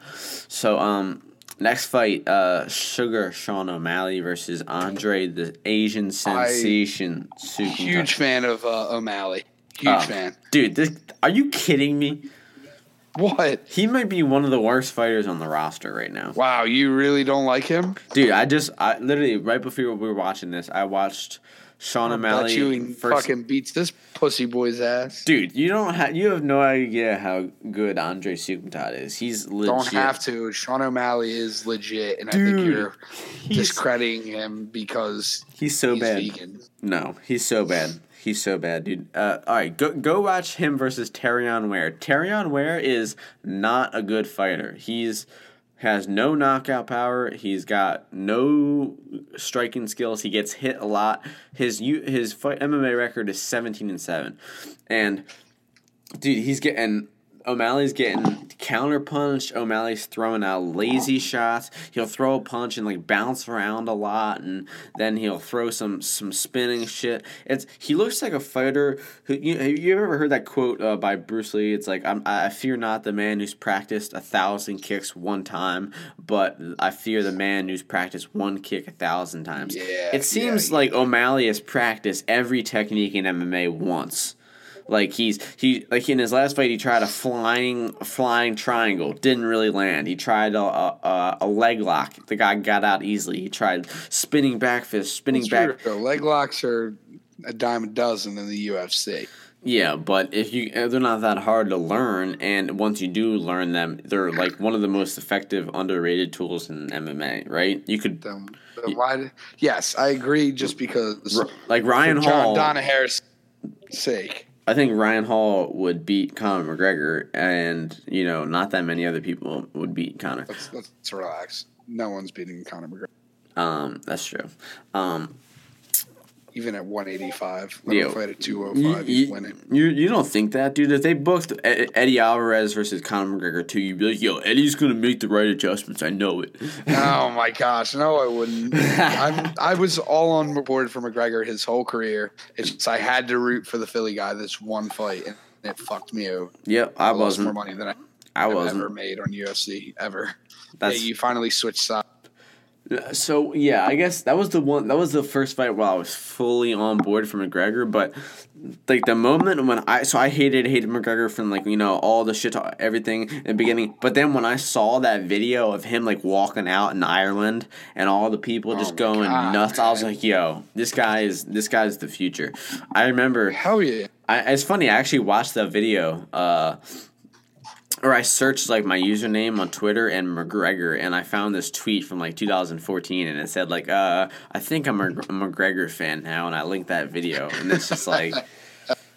So um, next fight, uh, Sugar Sean O'Malley versus Andre the Asian sensation. Soukhamthath. Huge fan of uh, O'Malley. Huge Oh, fan. Dude, this, are you kidding me? What? He might be one of the worst fighters on the roster right now. Wow, you really don't like him? Dude, I just I literally right before we were watching this, I watched Sean O'Malley you first. fucking beats this pussy boy's ass. Dude, you don't have you have no idea how good Andre Soukhamthath is. He's legit. Don't have to. Sean O'Malley is legit, and I think you're He's, discrediting him because he's so he's bad. vegan. No, he's so bad. He's so bad, dude. Uh, all right, go go watch him versus Terrion Ware. Terrion Ware is not a good fighter. He's has no knockout power. He's got no striking skills. He gets hit a lot. His his fight MMA record is seventeen and seven, and dude, he's getting O'Malley's getting counter punched. O'Malley's throwing out lazy shots. He'll throw a punch and like bounce around a lot, and then he'll throw some some spinning shit. It's he looks like a fighter who you have you ever heard that quote uh, by Bruce Lee? It's like I'm, I fear not the man who's practiced a thousand kicks one time, but I fear the man who's practiced one kick a thousand times. Yeah, it seems yeah. like O'Malley has practiced every technique in MMA once. Like he's he like in his last fight he tried a flying flying triangle didn't really land. He tried a a, a leg lock. The guy got out easily. He tried spinning back fist, spinning It's back. true. Leg locks are a dime a dozen in the UFC. Yeah, but if you uh, they're not that hard to learn, and once you do learn them, they're like one of the most effective underrated tools in MMA. Right? You could then why? Yes, I agree. Just because like Ryan for Hall. John Danaher's sake. I think Ryan Hall would beat Conor McGregor, and you know, not that many other people would beat Conor. Let's, let's relax. No one's beating Conor McGregor, Um, that's true. Um, even at 185. Let Yeah. him fight at you, 205. He's you, winning. you, you don't think that, dude? If they booked Eddie Alvarez versus Conor McGregor too, you'd be like, "Yo, Eddie's gonna make the right adjustments. I know it." oh my gosh, no, I wouldn't. I'm, I was all on board for McGregor his whole career. It's just I had to root for the Philly guy this one fight, and it fucked me over. yep, I, lost more wasn't. money than I I wasn't. ever made on UFC ever. That's yeah, you finally switched sides. So yeah, I guess that was the one. That was the first fight where I was fully on board for McGregor. But like the moment when I so I hated hated McGregor from like you know all the shit everything in the beginning. But then when I saw that video of him like walking out in Ireland and all the people just Oh going God, nuts, I was like, yo, this guy is this guy's the future. I remember. Hell yeah. I, it's funny. I actually watched that video, uh, or I searched like my username on Twitter and McGregor, and I found this tweet from like 2014, and it said like, uh, "I think I'm a, a McGregor fan now," and I linked that video, and it's just like.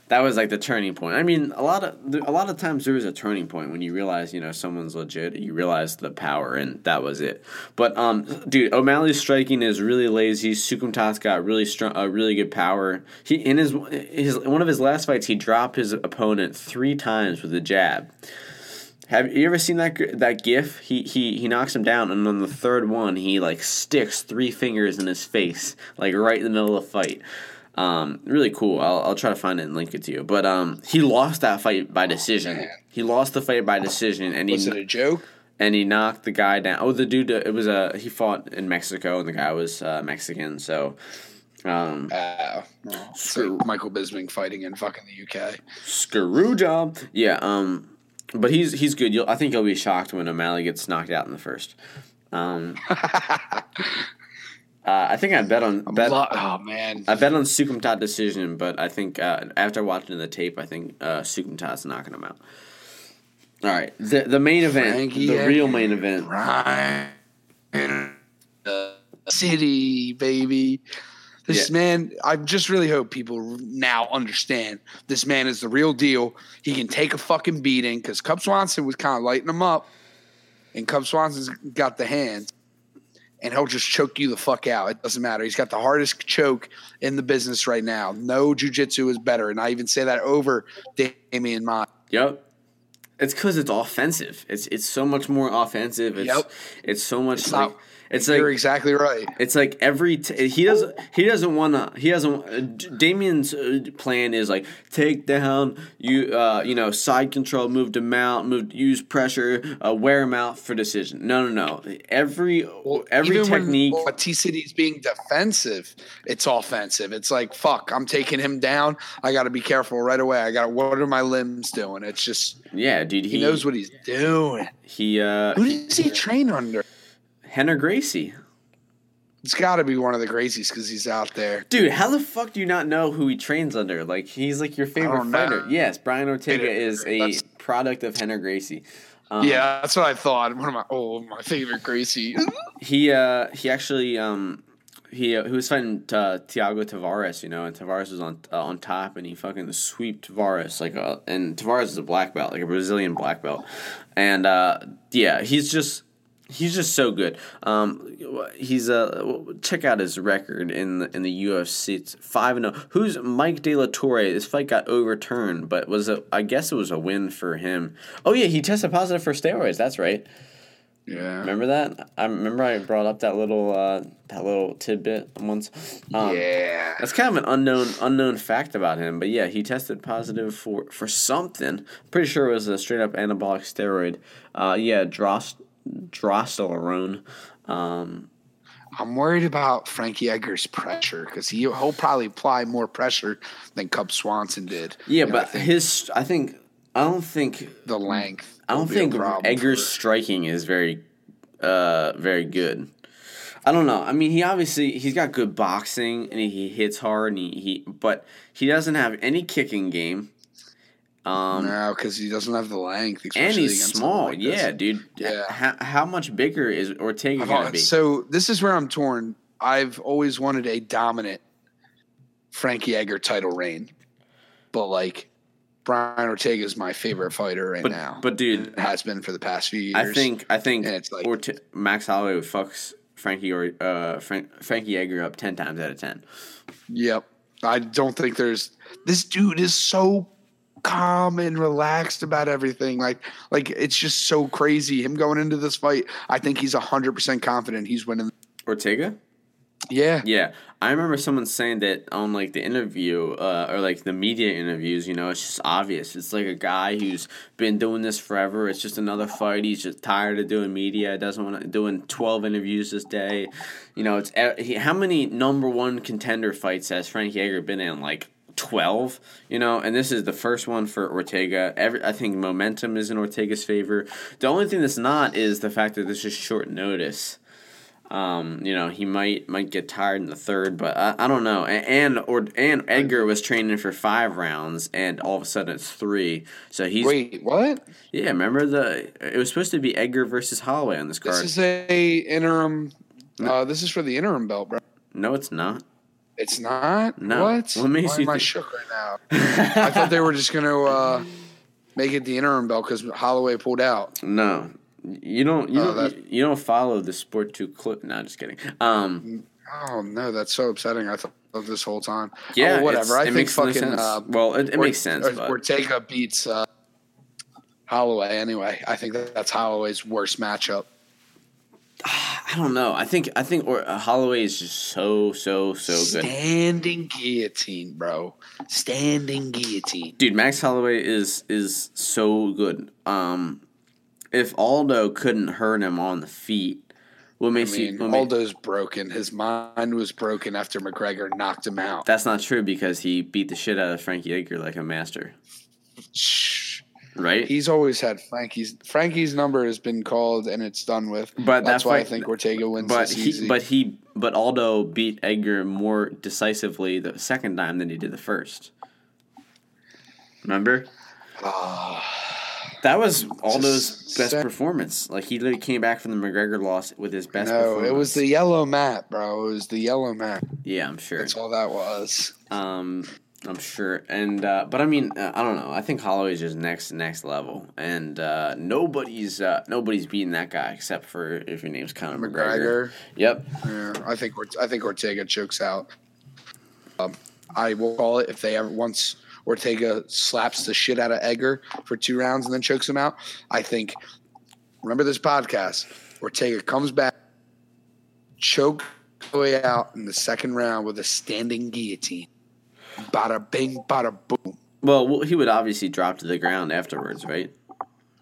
That was like the turning point. I mean, a lot of a lot of times there is a turning point when you realize you know someone's legit. You realize the power, and that was it. But um, dude, O'Malley's striking is really lazy. Soukhamthath's got really strong, uh, really good power. He in his his one of his last fights, he dropped his opponent three times with a jab. Have you ever seen that that gif? He he he knocks him down, and on the third one, he like sticks three fingers in his face, like right in the middle of the fight. Um, really cool. I'll, I'll try to find it and link it to you. But um, he lost that fight by decision. man. He lost the fight by decision, and he Was it a joke? and he knocked the guy down. Oh, the dude. uh, It was a he fought in Mexico, and the guy was uh, Mexican. So, um, Uh, it's like Michael Bisping fighting in fucking the UK. screw job. Yeah. Um, but he's he's good. You'll, I think you'll be shocked when O'Malley gets knocked out in the first. Um, uh, I think I bet on bet. Lo- oh man, I bet on Soukhamthath decision, but I think uh, after watching the tape, I think uh, Soukhamthath's knocking him out. All right, the the main event, Frankie the real main event. right in city, baby. This Yeah. man, I just really hope people now understand this man is the real deal. He can take a fucking beating because Cub Swanson was kind of lighting him up, and Cub Swanson's got the hands, and he'll just choke you the fuck out. It doesn't matter. He's got the hardest choke in the business right now. No jujitsu is better, and I even say that over Demian Mott. Yep. It's because it's offensive. It's it's so much more offensive. It's Yep. it's so much It's like not- it's like You're exactly right. it's like every t- he doesn't he doesn't want to he doesn't uh, D- Demian's uh, plan is like take down you uh you know side control move to mount move use pressure uh, wear him out for decision no no no every every Even technique when T City's being defensive, it's offensive. It's like fuck, I'm taking him down. I got to be careful right away. I got what are my limbs doing? It's just yeah dude he, he knows what he's doing. he uh Who does he train under? Rener Gracie It's got to be one of the Gracies because he's out there. Dude, how the fuck do you not know who he trains under? Like he's like your favorite don't know. fighter. Yes, Brian Ortega is a That's- product of Rener Gracie. Um, yeah, that's what I thought. One of my oh my favorite Gracie. he uh he actually um he uh, he was fighting uh, Thiago Tavares, you know, and Tavares was on uh, on top, and he fucking sweeped Tavares like uh and Tavares is a black belt, like a Brazilian black belt, and uh yeah, he's just. He's just so good. Um, he's uh, check out his record in the in the UFC. It's five and zero. Who's Mike De La Torre? This fight got overturned, but was a I guess it was a win for him. Oh yeah, he tested positive for steroids. That's right. yeah, Remember that? I remember I brought up that little uh, that little tidbit once. Um, yeah. That's kind of an unknown unknown fact about him, but yeah, he tested positive for for something. Pretty sure it was a straight up anabolic steroid. Uh, yeah, dros drosterone. Um, I'm worried about Frankie Edgar's pressure because he he'll probably apply more pressure than Cub Swanson did. yeah, And I but think his I think I don't think the length. I don't think Edgar's striking is very, uh, very good. I don't know. I mean, he obviously he's got good boxing and he hits hard and he, he but he doesn't have any kicking game. Um, no, because he doesn't have the length. and he's small. like yeah, dude. Yeah. How, how much bigger is Ortega I've gonna be? So this is where I'm torn. I've always wanted a dominant Frankie Edgar title reign, but like Brian Ortega is my favorite fighter right but now. but dude, has been for the past few years. I think I think And it's like- Orte- Max Holloway fucks Frankie or uh Frank, Frankie Edgar up ten times out of ten. Yep. I don't think there's this dude is so calm and relaxed about everything. Like like it's just so crazy. Him going into this fight, I think he's hundred percent confident he's winning. Ortega. Yeah. Yeah, I remember someone saying that on like the interview uh, or like the media interviews. You know, it's just obvious. It's like a guy who's been doing this forever. It's just another fight. He's just tired of doing media. Doesn't want to doing twelve interviews this day. You know, it's he, how many number one contender fights has Frankie Edgar been in? Like 12 you know and this is the first one for ortega Every, i think momentum is in ortega's favor the only thing that's not is the fact that this is short notice um, you know he might might get tired in the third but i, I don't know and, and or and edgar was training for five rounds and all of a sudden it's three so he's Wait, what? yeah remember the it was supposed to be edgar versus holloway on this card. This is a interim. Uh, this is for the interim belt, bro. no it's not It's not. No. What? What makes Why you am I shook right now? I thought they were just gonna uh, make it the interim belt because Holloway pulled out. no you don't you Oh, don't you, you don't follow the sport to clip no just kidding um Oh no, that's so upsetting. I thought this whole time. Yeah, oh, whatever. I it think no fucking. sense. Uh, well, it, it Or- makes sense, or- but Ortega beats uh, Holloway anyway. I think that, that's Holloway's worst matchup. I don't know. I think I think or, uh, Holloway is just so so so good. Standing guillotine, bro. Standing guillotine. Dude, Max Holloway is is so good. Um, if Aldo couldn't hurt him on the feet, what I makes mean, you? Aldo's broken. His mind was broken after McGregor knocked him out. that's not true because he beat the shit out of Frankie Edgar like a master, Shh. Right? He's always had Frankie's. Frankie's number has been called and it's done with. But that's that why I think Ortega wins but this he, easy. but he, but Aldo beat Edgar more decisively the second time than he did the first. Remember? Ah, That was Aldo's best performance. Like he literally came back from the McGregor loss with his best. no, performance. it was the yellow mat, bro. It was the yellow mat. Yeah, I'm sure. That's all that was. Um, I'm sure. And uh, but I mean, uh, I don't know. I think Holloway's just next next level, and uh, nobody's uh, nobody's beating that guy except for if your name's Conor McGregor. McGregor. Yep. Yeah, I think I think Ortega chokes out. Um, I will call it if they ever once Ortega slaps the shit out of Edgar for two rounds and then chokes him out. I think. Remember this podcast. Ortega comes back, choke way out in the second round with a standing guillotine. Bada bing, bada boom. Well, well, he would obviously drop to the ground afterwards, right?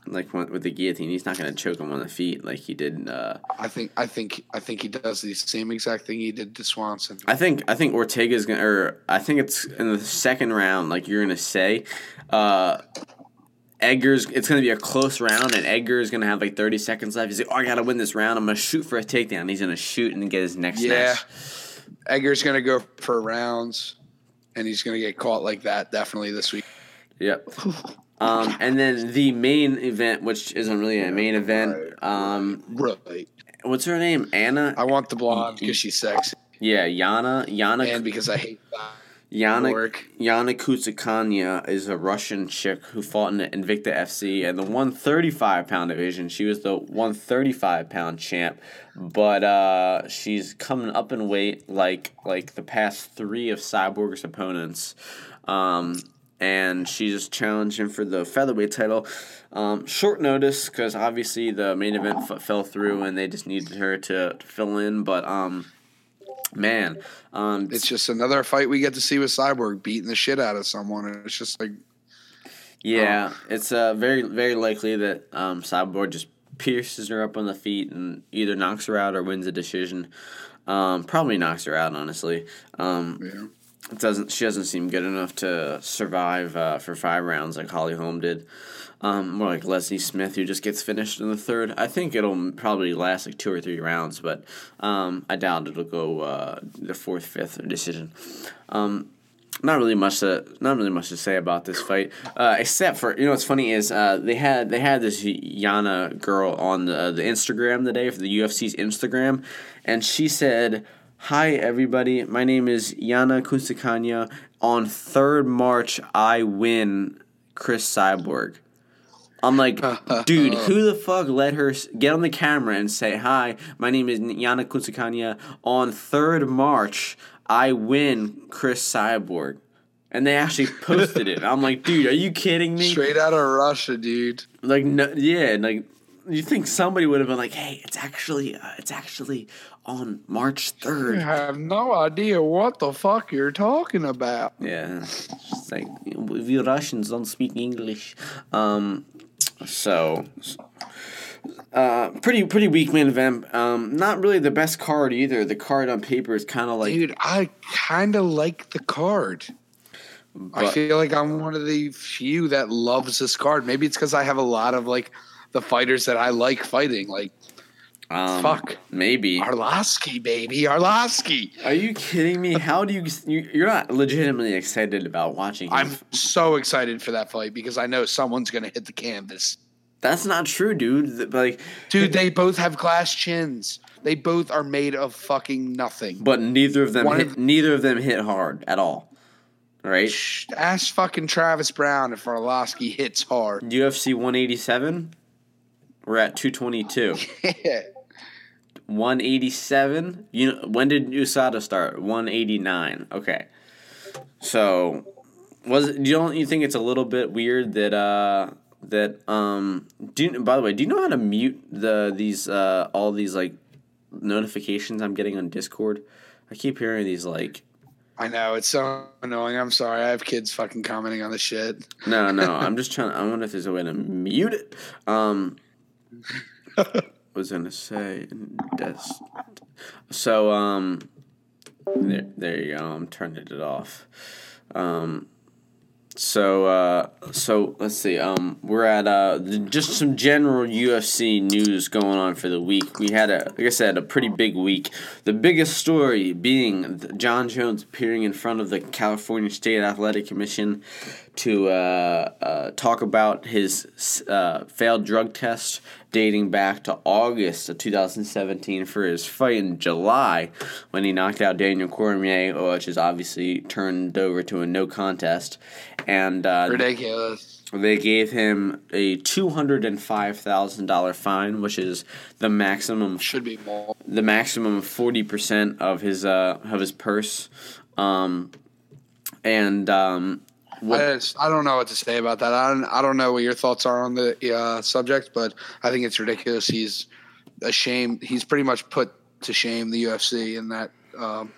Like with the guillotine, he's not going to choke him on the feet like he did. Uh, I think I think I think he does the same exact thing he did to Swanson. I think I think Ortega's gonna, or I think it's in the second round. Like you're gonna say, uh, Edgar's. It's gonna be a close round, and Edgar's gonna have like 30 seconds left. He's like, "Oh, I gotta win this round. I'm gonna shoot for a takedown." He's gonna shoot and get his next Yeah. snatch. Edgar's gonna go for rounds, and he's gonna get caught like that definitely this week. Yep. Um, and then the main event, which isn't really a main event. Um, Right. what's her name? Anna. I want the blonde because she's sexy, Yeah, Yana. Yana. and because I hate that Yana. work. Yana Kunitskaya is a Russian chick who fought in the Invicta FC and the 135 pound division. She was the 135 pound champ, but uh, she's coming up in weight like like the past three of Cyborg's opponents. Um, and she's just challenging for the featherweight title. Um, short notice because obviously the main event f- fell through and they just needed her to, to fill in. But um, man, um, It's just another fight we get to see with Cyborg beating the shit out of someone, it's just like Yeah, it's uh, very very likely that um, Cyborg just pierces her up on the feet and either knocks her out or wins a decision. Um, probably knocks her out, honestly. Um, know, it doesn't she doesn't seem good enough to survive uh, for five rounds like Holly Holm did. Um, more like Leslie Smith, who just gets finished in the third. I think it'll probably last like two or three rounds, but um, I doubt it'll go uh, the fourth, fifth decision. Um, not really much to not really much to say about this fight, uh, except for you know what's funny is uh, they had they had this Yana girl on the the Instagram today for the UFC's Instagram, and she said, "Hi everybody, my name is Yana Kunitskaya. On third March, I win Cris Cyborg." I'm like, dude, who the fuck let her get on the camera and say, "Hi, my name is Yana Kunitskaya. On third March, I win Cris Cyborg," and they actually posted it. I'm like, dude, are you kidding me? straight out of Russia, dude. Like, no, yeah, like, you think somebody would have been like, "Hey, it's actually uh, it's actually on March I 3rd. have no idea what the fuck you're talking about. Yeah, it's like we Russians don't speak English. Um, so uh, pretty pretty weak main event. Um, not really the best card either. The card on paper is kind of like Dude, I kind of like the card. I feel like I'm one of the few that loves this card. Maybe it's because I have a lot of like the fighters that I like fighting, like um, fuck. maybe. Arlovsky, baby, Arlovsky. Are you kidding me? How do you, you you're not legitimately excited about watching him? I'm so excited for that fight because I know someone's gonna hit the canvas. That's not true, dude. Like, Dude, they both have glass chins. They both are made of fucking nothing. but neither of them One hit, of- neither of them hit hard at all. Right? Shh, Ask fucking Travis Browne if Arlovsky hits hard. UFC 187. We're at 222. 187. You know when did USADA start? 189. Okay. So was it, you don't you think it's a little bit weird that uh that um do you, by the way, do you know how to mute the these uh all these like notifications I'm getting on Discord? I keep hearing these like I know it's so annoying. I'm sorry. I have kids fucking commenting on the shit. no, no, I'm just trying I wonder if there's a way to mute it. Um was gonna say des- so um there there you go i'm turning it off. Um so uh so let's see um we're at uh just some general ufc news going on for the week. We had a like i said a pretty big week. The biggest story being jon jones appearing in front of the california state athletic commission to uh, uh, talk about his uh, failed drug test dating back to August of 2017 for his fight in July when he knocked out Daniel Cormier, which is obviously turned over to a no contest. And uh, Ridiculous. they gave him a $205,000 fine, which is the maximum Should be more. the maximum forty percent of his uh of his purse, um, and um, what, I, just, I don't know what to say about that. I don't, I don't know what your thoughts are on the uh, subject, but I think it's ridiculous. He's ashamed. He's pretty much put to shame the UFC in that um,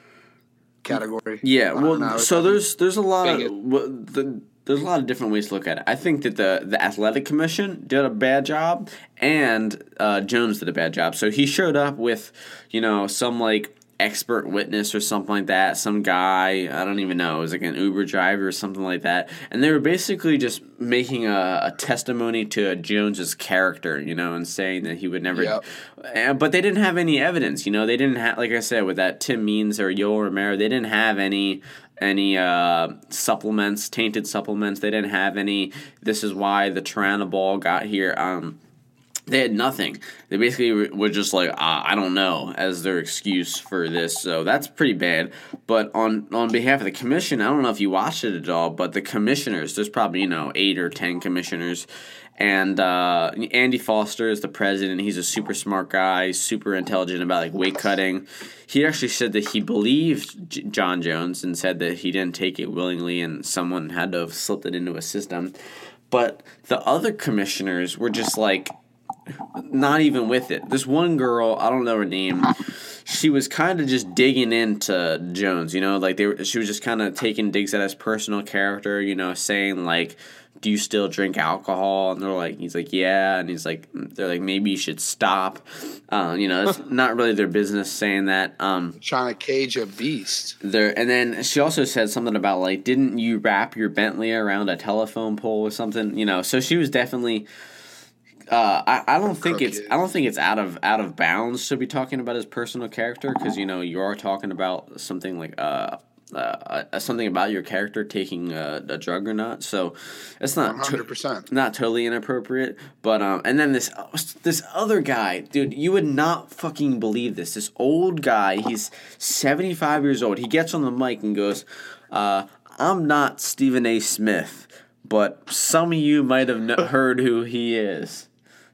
category. yeah, well, know. so there's there's a lot of well, the, there's a lot of different ways to look at it. I think that the the athletic commission did a bad job, and uh, Jones did a bad job. So he showed up with, you know, some like expert witness or something like that. Some guy I don't even know. It was like an Uber driver or something like that, and they were basically just making a, a testimony to Jones's character, you know, and saying that he would never. Yep. Uh, but they didn't have any evidence, you know. They didn't have, like I said, with that Tim Means or Yoel Romero, they didn't have any any uh, supplements, tainted supplements. They didn't have any. This is why the Turinabol got here. Um, they had nothing. They basically were- just like, ah, I don't know, as their excuse for this. So that's pretty bad. But on on behalf of the commission, I don't know if you watched it at all, but the commissioners, there's probably you know eight or ten commissioners, and uh, Andy Foster is the president. He's a super smart guy, super intelligent about like weight cutting. He actually said that he believed J- Jon Jones and said that he didn't take it willingly, and someone had to have slipped it into a system. But the other commissioners were just like not even with it. This one girl, I don't know her name. She was kind of just digging into Jones, you know, like they were, she was just kind of taking digs at his personal character, you know, saying like, "Do you still drink alcohol?" And they're like, he's like, "Yeah," and he's like, they're like, "Maybe you should stop." Uh, you know, it's not really their business saying that. Um, Trying to cage a beast. there and then she also said something about like didn't you wrap your bentley around a telephone pole or something you know so she was definitely uh, I, I don't think it's I don't think it's out of out of bounds to be talking about his personal character because you know you are talking about something like uh, uh, uh, something about your character taking a, a drug or not so it's not 100%. not totally inappropriate, but um, and then this this other guy, dude, you would not fucking believe this. This old guy, he's seventy five years old. He gets on the mic and goes, uh, "I'm not Stephen A. Smith, but some of you might have heard who he is.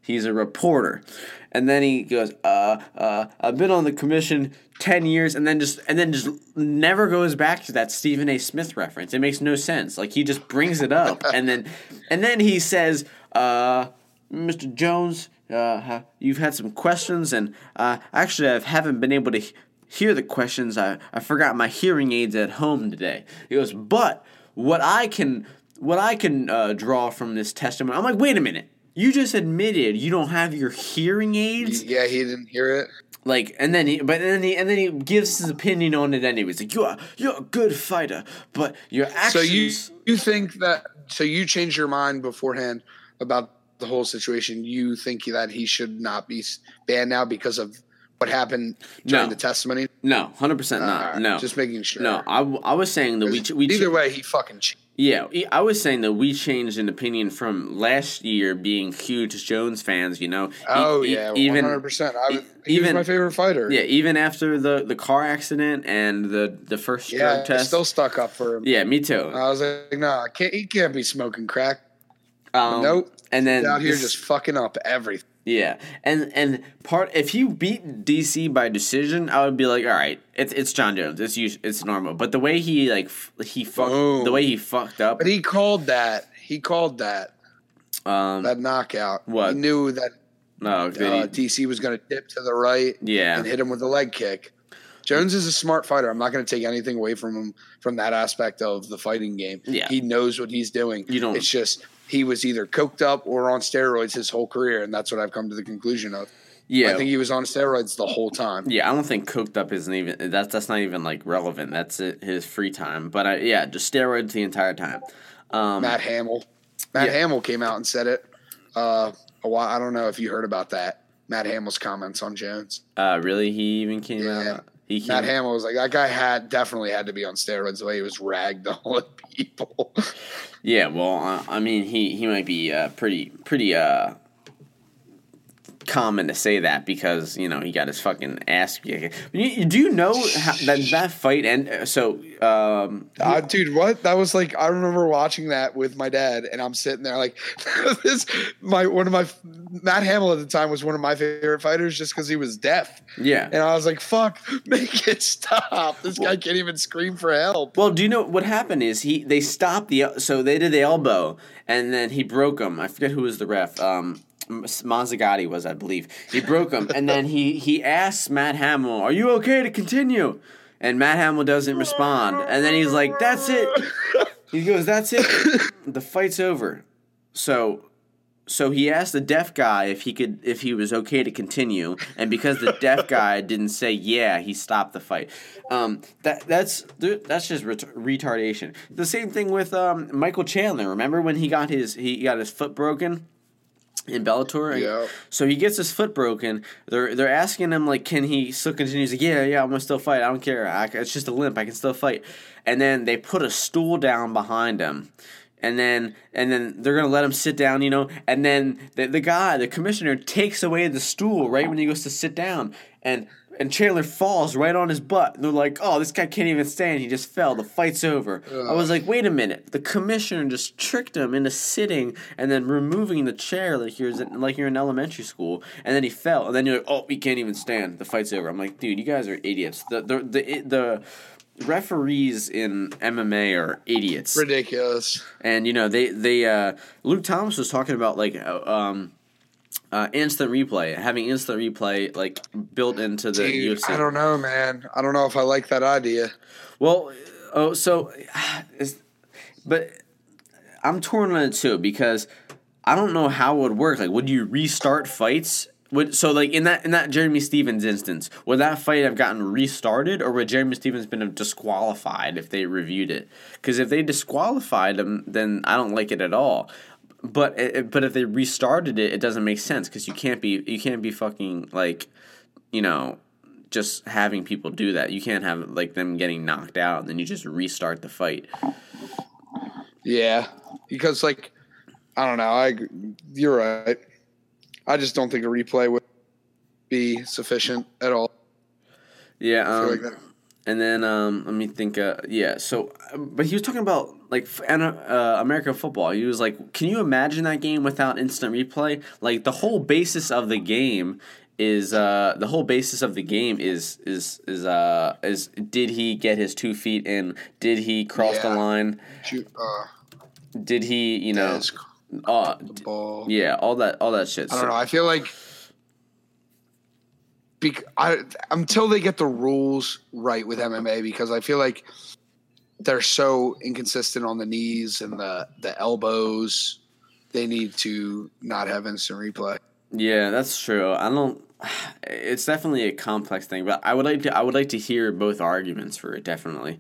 He's a reporter." And then he goes, uh, uh, I've been on the commission ten years, and then just and then just never goes back to that Stephen A. Smith reference. It makes no sense. Like he just brings it up, and then and then he says, uh, "Mr. Jones, uh, you've had some questions, and uh, actually, I haven't been able to he- hear the questions. I, I forgot my hearing aids at home today. He goes, but what I can what I can uh, draw from this testimony, I'm like, wait a minute. You just admitted you don't have your hearing aids, Yeah, he didn't hear it. like, and then he, but then he, and then he gives his opinion on it anyways. Like, you're you're a good fighter, but your actions. So you you think that so you changed your mind beforehand about the whole situation? You think that he should not be banned now because of what happened during No. the testimony? no, hundred percent not. Alright, no, just making sure. no. I, I was saying that we we Either way, he fucking cheated. Yeah, I was saying that we changed an opinion from last year being huge Jones fans. You know, Oh e- yeah, even hundred percent. I was, he was even- my favorite fighter. yeah, even after the the car accident and the the first drug yeah. I test. still stuck up for him. yeah, me too. I was like, nah, can't. He can't be smoking crack. Um, nope. And then He's out here this- just fucking up everything. Yeah, and and part if you beat DC by decision, I would be like, all right, it's it's Jon Jones, it's us- it's normal. But the way he like f- he fucked Boom. the way he fucked up, But he called that. He called that um, that knockout. What? He knew that no, uh, DC was going to dip to the right yeah, and hit him with a leg kick. Jones is a smart fighter. I'm not going to take anything away from him from that aspect of the fighting game. Yeah. He knows what he's doing. You don't- It's just he was either coked up or on steroids his whole career, and that's what I've come to the conclusion of. yeah. I think he was on steroids the whole time. Yeah, I don't think coked up isn't even that's that's not even like relevant. That's it, his free time. But I, yeah, just steroids the entire time. Um, Matt Hamill. Matt Yeah. Hamill came out and said it. Uh, a while. I don't know if you heard about that. Matt Hamill's comments on Jones. uh, really, he even came Yeah. out. He. Matt Hamill was like, that guy had definitely had to be on steroids the way he was ragged ragdolling people. Yeah, well, uh, I mean, he he might be uh, pretty pretty uh common to say that because you know he got his fucking ass kicked. You, you do know how, that that fight and so um Uh, dude, what? That was like I remember watching that with my dad, and I'm sitting there like this. My one of my Matt Hamill at the time was one of my favorite fighters just because he was deaf, yeah. and I was like, "Fuck, make it stop! This guy can't even scream for help." Well, do you know what happened? Is he they stopped the so they did the elbow and then he broke him. I forget who was the ref. Um, Mazzagatti was, I believe. He broke him and then he he asked Matt Hamill, "Are you okay to continue?" And Matt Hamill doesn't respond. And then he's like, "That's it." He goes, "That's it. The fight's over." So so he asked the deaf guy if he could if he was okay to continue and because the deaf guy didn't say yeah he stopped the fight um, that that's that's just ret- retardation the same thing with um, michael chandler remember when he got his he got his foot broken in Bellator. Yeah. So he gets his foot broken. They're they're asking him like, can he still continue? He's like, yeah, yeah, I'm gonna still fight. I don't care. I, it's just a limp. I can still fight. And then they put a stool down behind him. And then and then they're gonna let him sit down, you know. And then the, the guy, the commissioner, takes away the stool right when he goes to sit down, and and Chandler falls right on his butt. And they're like, "Oh, this guy can't even stand. He just fell. The fight's over." I was like, "Wait a minute! The commissioner just tricked him into sitting and then removing the chair like you're like you're in elementary school, and then he fell. And then you're like, "Oh, he can't even stand. The fight's over." I'm like, "Dude, you guys are idiots." The the the the referees in MMA are idiots Ridiculous. and you know they they uh, Luke Thomas was talking about like uh, um, uh, instant replay, having instant replay like built into the Dude, UFC. I don't know, man. I don't know if I like that idea. Well, oh, so, but I'm torn on it too because I don't know how it would work. Like, would you restart fights? Would so like in that in that Jeremy Stephens instance, would that fight have gotten restarted, or would Jeremy Stephens been disqualified if they reviewed it? Because if they disqualified him, then I don't like it at all. But it, but if they restarted it, it doesn't make sense because you can't be you can't be fucking like, you know, just having people do that. You can't have like them getting knocked out and then you just restart the fight. Yeah, because like I don't know. I you're right. I just don't think a replay would be sufficient at all. Yeah. Um, like and then um, let me think. Uh, yeah. So, but he was talking about like uh, American football. He was like, "Can you imagine that game without instant replay? Like the whole basis of the game." Is uh the whole basis of the game is is is uh is did he get his two feet in? Did he cross the Yeah. line? Shoot, uh, Did he you know? Uh, the ball. yeah, all that, all that shit. I don't know. I feel like bec- I, until they get the rules right with MMA, because I feel like they're so inconsistent on the knees and the the elbows. They need to not have instant replay. Yeah, that's true. I don't. It's definitely a complex thing, but I would like to. I would like to hear both arguments for it. Definitely.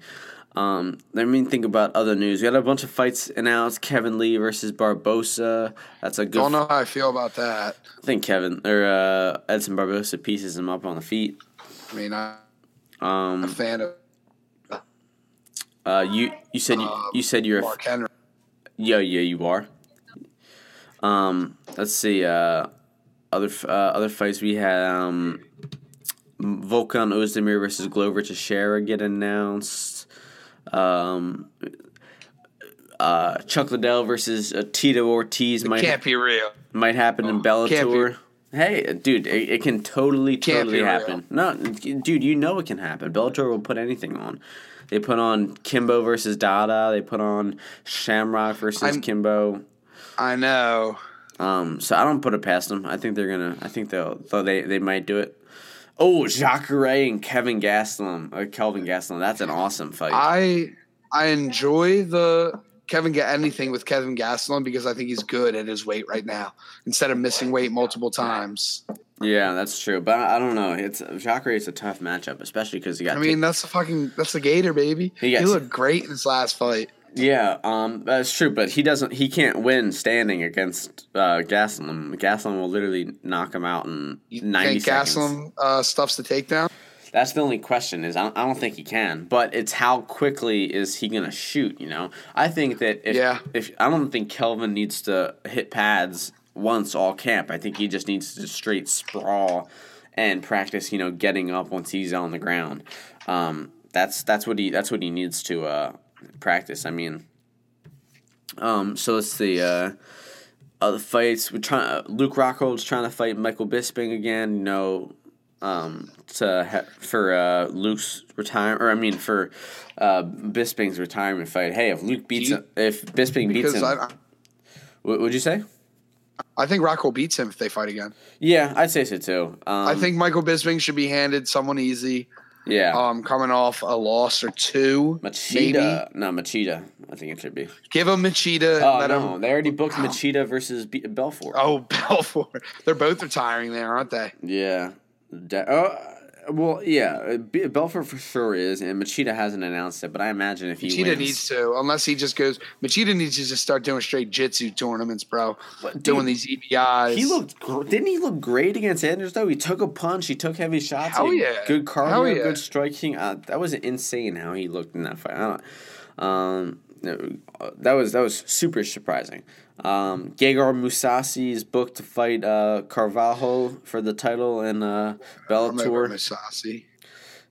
Um, let me think about other news. We had a bunch of fights announced. Kevin Lee versus Barbosa. That's a good. Don't know how I feel about that. I think Kevin or uh, Edson Barbosa pieces him up on the feet. I mean, I'm a Um, fan of uh, you you said you, you said you're a Mark Henry. Yeah, yeah, you are. Um, let's see. Uh, other uh, other fights we had. Um, Volkan Ozdemir versus Glover Teixeira get announced. Um, uh, Chuck Liddell versus uh, Tito Ortiz might Can't be real. might happen in Oh, can't Bellator. Hey, dude, it, it can totally, totally be real. happen. No, dude, you know it can happen. Bellator will put anything on. They put on Kimbo versus Dada. They put on Shamrock versus I'm- Kimbo. I know. Um, so I don't put it past them. I think they're gonna. I think they'll. Though they they might do it. Oh, Jacare and Kevin Gastelum, or Kelvin Gastelum. That's an awesome fight. I I enjoy the Kevin get anything with Kevin Gastelum because I think he's good at his weight right now. Instead of missing weight multiple times. yeah, that's true. But I, don't know. It's Jacare is a tough matchup, especially because he got. I mean, that's the fucking that's the Gator baby. He He, looked great in his last fight. Yeah, um, that's true, but he doesn't. He can't win standing against uh, Gastelum. Gastelum will literally knock him out in You ninety think seconds. Gastelum uh, stuffs the takedown? That's the only question. Is I don't, I don't think he can, but it's how quickly is he gonna shoot? You know, I think that if Yeah. if I don't think Kelvin needs to hit pads once all camp. I think he just needs to straight sprawl and practice. You know, getting up once he's on the ground. Um, that's that's what he that's what he needs to uh, practice. I mean, um, so let's see. Uh, other fights. We're trying. Uh, Luke Rockhold's trying to fight Michael Bisping again. You know, um, to ha- for uh, Luke's retirement, or I mean for uh, Bisping's retirement fight. Hey, if Luke beats You- him, if Bisping beats him, I, what would you say? I think Rocco beats him if they fight again. Yeah, I'd say so too. Um, I think Michael Bisping should be handed someone easy. yeah. Um, coming off a loss or two, maybe. Machida, no Machida. I think it should be. Give him Machida. And Oh let no, him. they already booked Machida versus B- Belfort. Oh, Belfort. They're both retiring there, aren't they? Yeah. De- oh, well, yeah. B- Belfort for sure is, and Machida hasn't announced it, but I imagine if he Machida wins, needs to, unless he just goes. Machida needs to just start doing straight jitsu tournaments, bro. But, doing dude, these EBIs. He looked. Gr- didn't he look great against Anders though? He took a punch. He took heavy shots. He yeah. Good cardio. Yeah. Good striking. Uh, that was insane how he looked in that fight. I don't, um, uh, that was that was super surprising. Um, Gegard Mousasi is booked to fight uh, Carvalho for the title in uh, Remember Bellator. Misasi.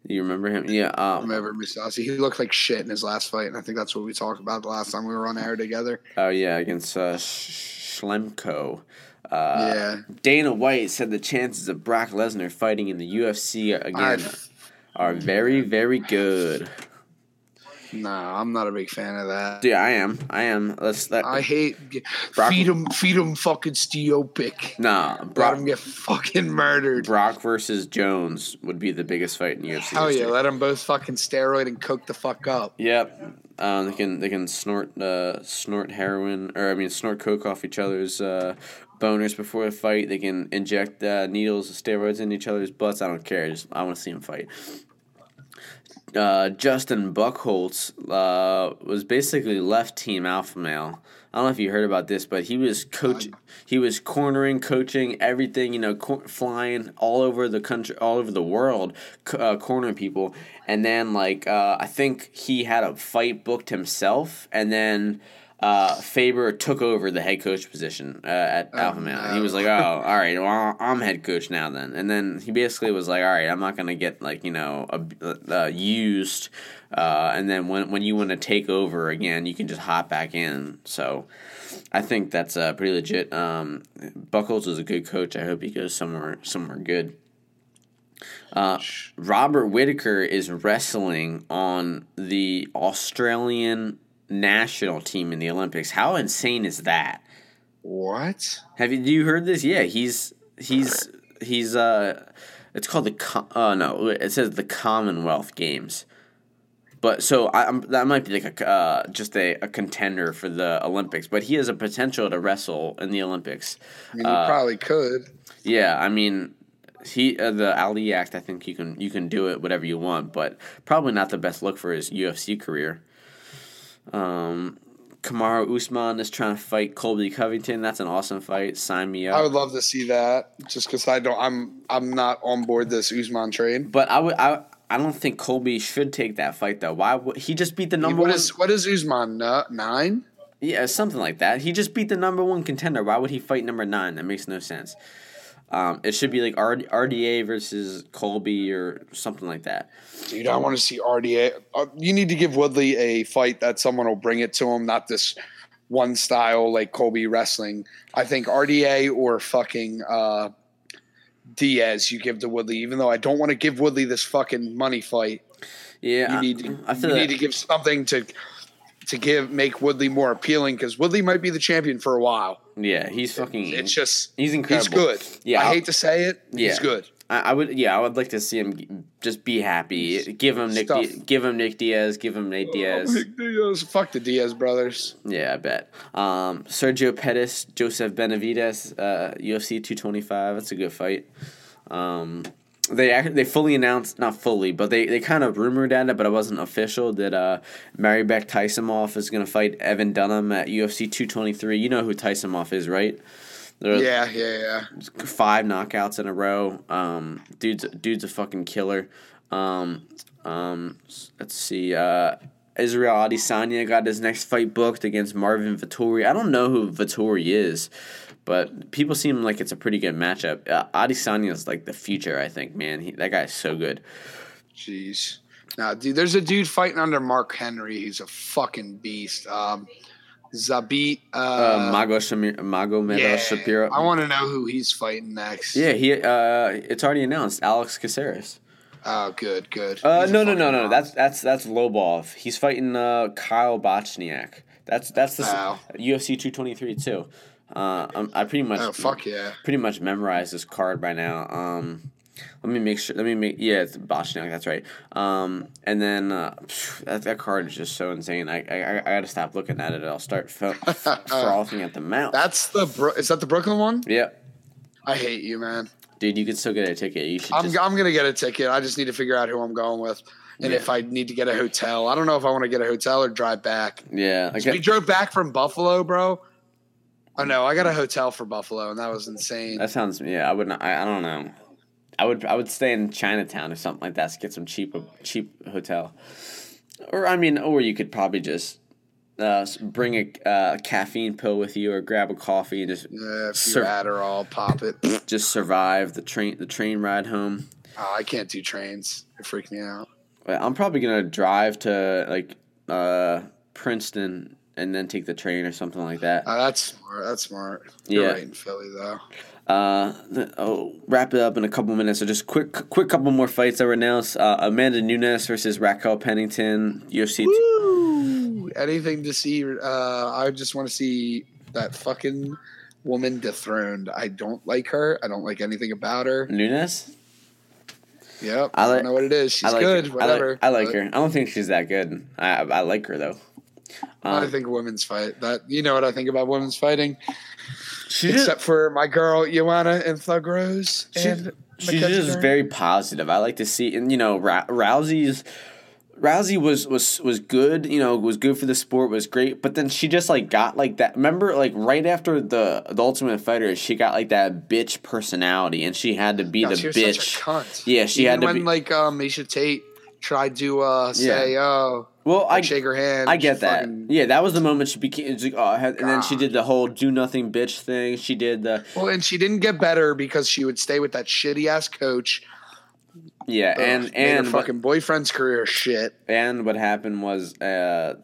You remember him? Yeah. Um, Remember Misasi. He looked like shit in his last fight, and I think that's what we talked about the last time we were on air together. Oh yeah, against uh, Schlemko. Uh, yeah. Dana White said the chances of Brock Lesnar fighting in the UFC again I, are very, very good. Nah, I'm not a big fan of that. Dude, I am. I am. Let's let. I hate Brock- feed him, feed him fucking steopic. nah, Let Brock, him get fucking murdered. Brock versus Jones would be the biggest fight in UFC. Hell yeah, let them both fucking steroid and coke the fuck up. Yep. Um, they can they can snort uh, snort heroin or I mean snort coke off each other's uh, boners before a fight. They can inject uh, needles of steroids in each other's butts. I don't care. Just I want to see them fight. Uh, Justin Buchholz uh, was basically left team alpha male. I don't know if you heard about this, but he was coach. He was cornering, coaching, everything. You know, cor- flying all over the country, all over the world, c- uh, cornering people. And then, like, uh, I think he had a fight booked himself, and then uh, Faber took over the head coach position uh, at Alpha Male. And he was like, "Oh, all right, well, I'm head coach now then." And then he basically was like, "All right, I'm not gonna get like you know ab- uh, used." Uh, and then when when you want to take over again, you can just hop back in. So. I think that's uh, pretty legit. Um, Buckles is a good coach. I hope he goes somewhere somewhere good. Uh, Robert Whitaker is wrestling on the Australian national team in the Olympics. How insane is that? What? Have you? Do you heard this? Yeah, he's he's he's uh, it's called the Com- uh no, it says the Commonwealth Games. But so I, I'm, that might be like a uh, just a, a contender for the Olympics. But he has a potential to wrestle in the Olympics. I mean, Uh, you probably could. Yeah, I mean, he uh, the Ali Act. I think you can you can do it whatever you want, but probably not the best look for his UFC career. Um, Kamaru Usman is trying to fight Colby Covington. That's an awesome fight. Sign me up. I would love to see that, just because I don't. I'm I'm not on board this Usman train. but I would I. I don't think Colby should take that fight though. Why would he just beat the number What one? is what is Usman uh, nine? Yeah, something like that. He just beat the number one contender. Why would he fight number nine? That makes no sense. Um, it should be like R- RDA versus Colby or something like that. Dude, I want to see RDA. Uh, you need to give Woodley a fight that someone will bring it to him, not this one style like Colby wrestling. I think RDA or fucking uh, Diaz you give to Woodley, even though I don't want to give Woodley this fucking money fight. Yeah, You I- need I feel you that, need to give something to to give make Woodley more appealing because Woodley might be the champion for a while. Yeah, he's fucking. It's just he's incredible. he's good. Yeah, I I'll- hate to say it. Yeah. He's good. I, I would. Yeah, I would like to see him just be happy. Give him Nick. Di- give him Nick Diaz. Give him Nate Diaz. Nick Diaz. Fuck the Diaz brothers. Yeah, I bet. Um, Sergio Pettis, Joseph Benavidez, uh, UFC two twenty five. That's a good fight. Um, they act- they fully announced, not fully, but they, they kind of rumored at it, but it wasn't official. That uh, Mairbek Taisumov is gonna fight Evan Dunham at UFC two twenty three. You know who Taisumov is, right? Yeah, yeah, yeah. five knockouts in a row. Um, dude's dude's a fucking killer. Um, um, let's see. Uh, Israel Adesanya got his next fight booked against Marvin Vettori. I don't know who Vettori is, but people seem like it's a pretty good matchup. Uh, Adesanya is like the future. I think, man. He, that guy's so good. Jeez. Now, dude, there's a dude fighting under Mark Henry. He's a fucking beast. Um, Zabit. Uh, Uh, Mago Shamir, Mago yeah, Shapiro. I want to know who he's fighting next. yeah, he. Uh, it's already announced. Alex Caceres. Oh, good, good. Uh, a no, no, no, no. That's that's that's Lobov. He's fighting uh, Kyle Bochniak. That's that's the Wow. UFC two twenty three too. Uh, I'm, I pretty much Oh, fuck yeah. pretty much memorized this card by now. Um, let me make sure. Let me make yeah, it's Bochniak. That's right. Um, and then uh, phew, that that card is just so insane. I I, I got to stop looking at it. I'll start fro- frothing at the mouth. That's the Bro- is that the Brooklyn one? yeah, I hate you, man. dude, you could still get a ticket. You should I'm just I'm gonna get a ticket. I just need to figure out who I'm going with, and Yeah. if I need to get a hotel. I don't know if I want to get a hotel or drive back. yeah. Like, We drove back from Buffalo, bro. Oh no, I got a hotel for Buffalo, and that was insane. That sounds yeah. I would not. I, I don't know. I would I would stay in Chinatown or something like that to get some cheap cheap hotel. Or I mean, or you could probably just uh, bring a uh, caffeine pill with you or grab a coffee and just Yeah, if Adderall, pop it. just survive the train the train ride home. Oh, I can't do trains. It freaked me out. I'm probably gonna drive to like uh, Princeton and then take the train or something like that. Oh, that's smart. That's smart. You're Yeah. right in Philly though. Uh, oh, wrap it up in a couple minutes. So just quick, quick couple more fights that were announced. Uh, Amanda Nunes versus Raquel Pennington, UFC. t- Anything to see? Uh, I just want to see that fucking woman dethroned. I don't like her. I don't like anything about her. Nunes. Yep. I I, don't know what it is. She's I like good. Her. Whatever. I like, I like her. I don't think she's that good. I I like her though. I Um, think women's fight. That you know what I think about women's fighting. Except for my girl Joanna and Thug Rose She- and she's just very positive. I like to see, and you know, Ra- Rousey's. Rousey was was was good, you know, was good for the sport, was great, but then she just like got like that. Remember, like right after the the Ultimate Fighter, she got like that bitch personality, and she had to be No, the she was bitch. Such a cunt. Yeah, she Even had to when be- like um Miesha Tate tried to uh say oh Well, I shake her hand. I get that. fucking- Yeah, that was the moment she became. like, oh, and then she did the whole do nothing bitch thing. She did the Well, and she didn't get better because she would stay with that shitty ass coach. yeah, Ugh, and her and what, fucking boyfriend's career shit. and what happened was uh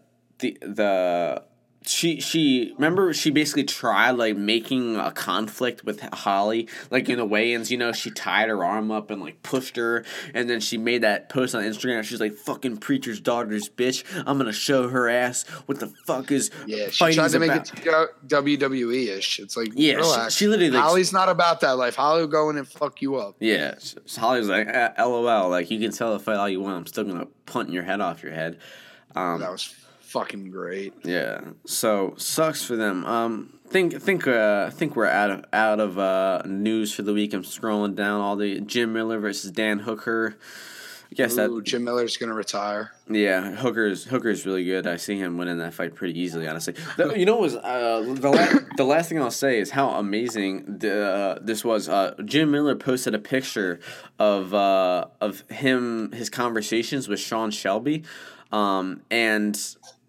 the the she she remember she basically tried like making a conflict with Holly like in the weigh-ins you know she tied her arm up and like pushed her and then she made that post on Instagram she's like fucking preacher's daughter's bitch I'm gonna show her ass what the fuck is Yeah, she tried to make about." it WWE ish. It's like Yeah, she- relax. she literally, like- Holly's not about that life. Holly will go in and fuck you up. Yeah, so Holly was like, eh, "LOL." Like you can tell the fight all you want. I'm still gonna punt your head off your head. Um, That was fucking great. yeah. So sucks for them. Um, think think uh think we're out of out of uh news for the week. I'm scrolling down all the Jim Miller versus Dan Hooker. I guess Ooh, that Jim Miller's gonna retire. yeah, Hooker's Hooker's really good. I see him winning that fight pretty easily, honestly. The, you know, what was uh, the la- the last thing I'll say is how amazing the, uh, this was. Uh, Jim Miller posted a picture of uh, of him his conversations with Sean Shelby, um, and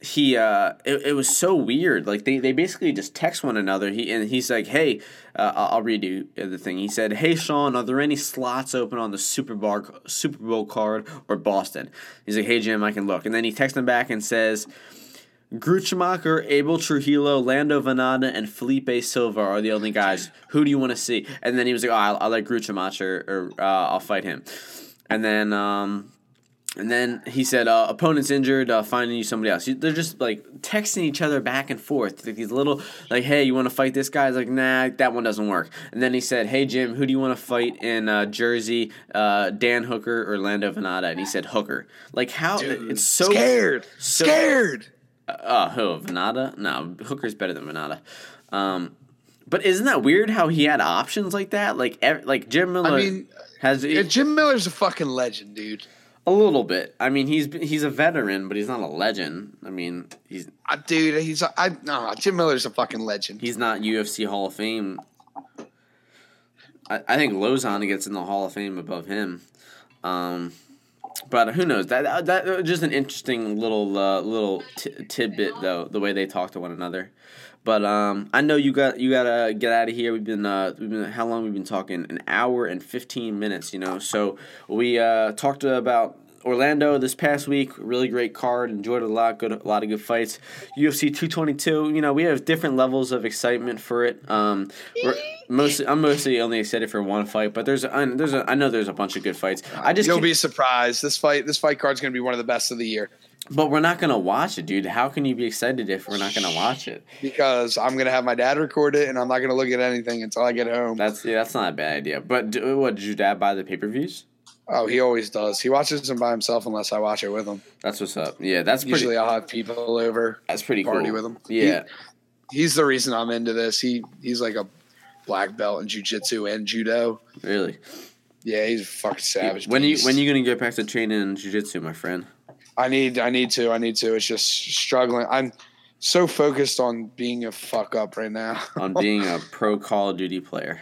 he uh, it, it was so weird. Like they, they basically just text one another. He and he's like, "Hey, uh, I'll read you the thing." He said, "Hey Sean, are there any slots open on the Super Bowl Super Bowl card or Boston?" He's like, "Hey Jim, I can look." And then he texts him back and says. Gruchemacher, Abel Trujillo, Lando Vannata, and Felipe Silva are the only guys. Who do you want to see? And then he was like, "Oh, I'll, I'll let Gruchemacher, or uh, I'll fight him." And then, um, and then he said, uh, "Opponent's injured. Uh, finding you somebody else." They're just like texting each other back and forth, like these little, like, "Hey, you want to fight this guy?" He's like, "Nah, that one doesn't work." And then he said, "Hey, Jim, who do you want to fight in uh, Jersey? Uh, Dan Hooker or Lando Vannata?" And he said, "Hooker." Like how Dude, it's so scared. so- scared. uh, who Vannata? No, Hooker's better than Vannata. Um, but isn't that weird how he had options like that? Like, ev- like Jim Miller I mean, has yeah, Jim Miller's a fucking legend, dude. A little bit. I mean, he's he's a veteran, but he's not a legend. I mean, he's Uh, dude, he's I no, Jim Miller's a fucking legend. he's not UFC Hall of Fame. I, I think Lauzon gets in the Hall of Fame above him. Um, but who knows? That that, that just an interesting little uh, little t- tidbit though, the way they talk to one another. But um, I know you got you gotta get out of here. We've been uh, we've been how long we've been talking? An hour and fifteen minutes. You know, so we uh, talked about Orlando this past week. Really great card. Enjoyed it a lot. Good a lot of good fights. UFC two twenty two. You know, we have different levels of excitement for it. Um, mostly I'm mostly only excited for one fight, but there's a, there's a I know there's a bunch of good fights. I just You'll can't- be surprised. This fight, this fight card's gonna be one of the best of the year but we're not gonna watch it, dude. How can you be excited if we're not gonna watch it? because I'm gonna have my dad record it, and I'm not gonna look at anything until I get home. That's yeah, that's not a bad idea. But do, what did your dad buy the pay per views? Oh, he always does. He watches them by himself unless I watch it with him. That's what's up. Yeah, that's pretty. Usually, I'll have people over. that's pretty party cool. with him. Yeah, He's the reason I'm into this. He he's like a black belt in jujitsu and judo. really. Yeah, he's a fucking savage. When you beast. when you gonna get back to training in jujitsu, my friend? I need I need to I need to. It's just struggling. I'm so focused on being a fuck up right now. On being a pro Call of Duty player.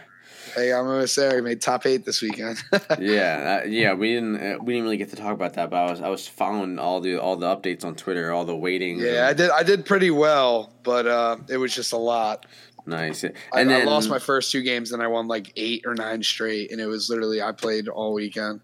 hey, I'm almost there. We made top eight this weekend. Yeah, uh, yeah. We didn't uh, we didn't really get to talk about that, but I was I was following all the all the updates on Twitter, all the waiting. yeah, I did I did pretty well, but uh, it was just a lot. nice. And I, then I lost my first two games, then I won like eight or nine straight, and it was literally I played all weekend.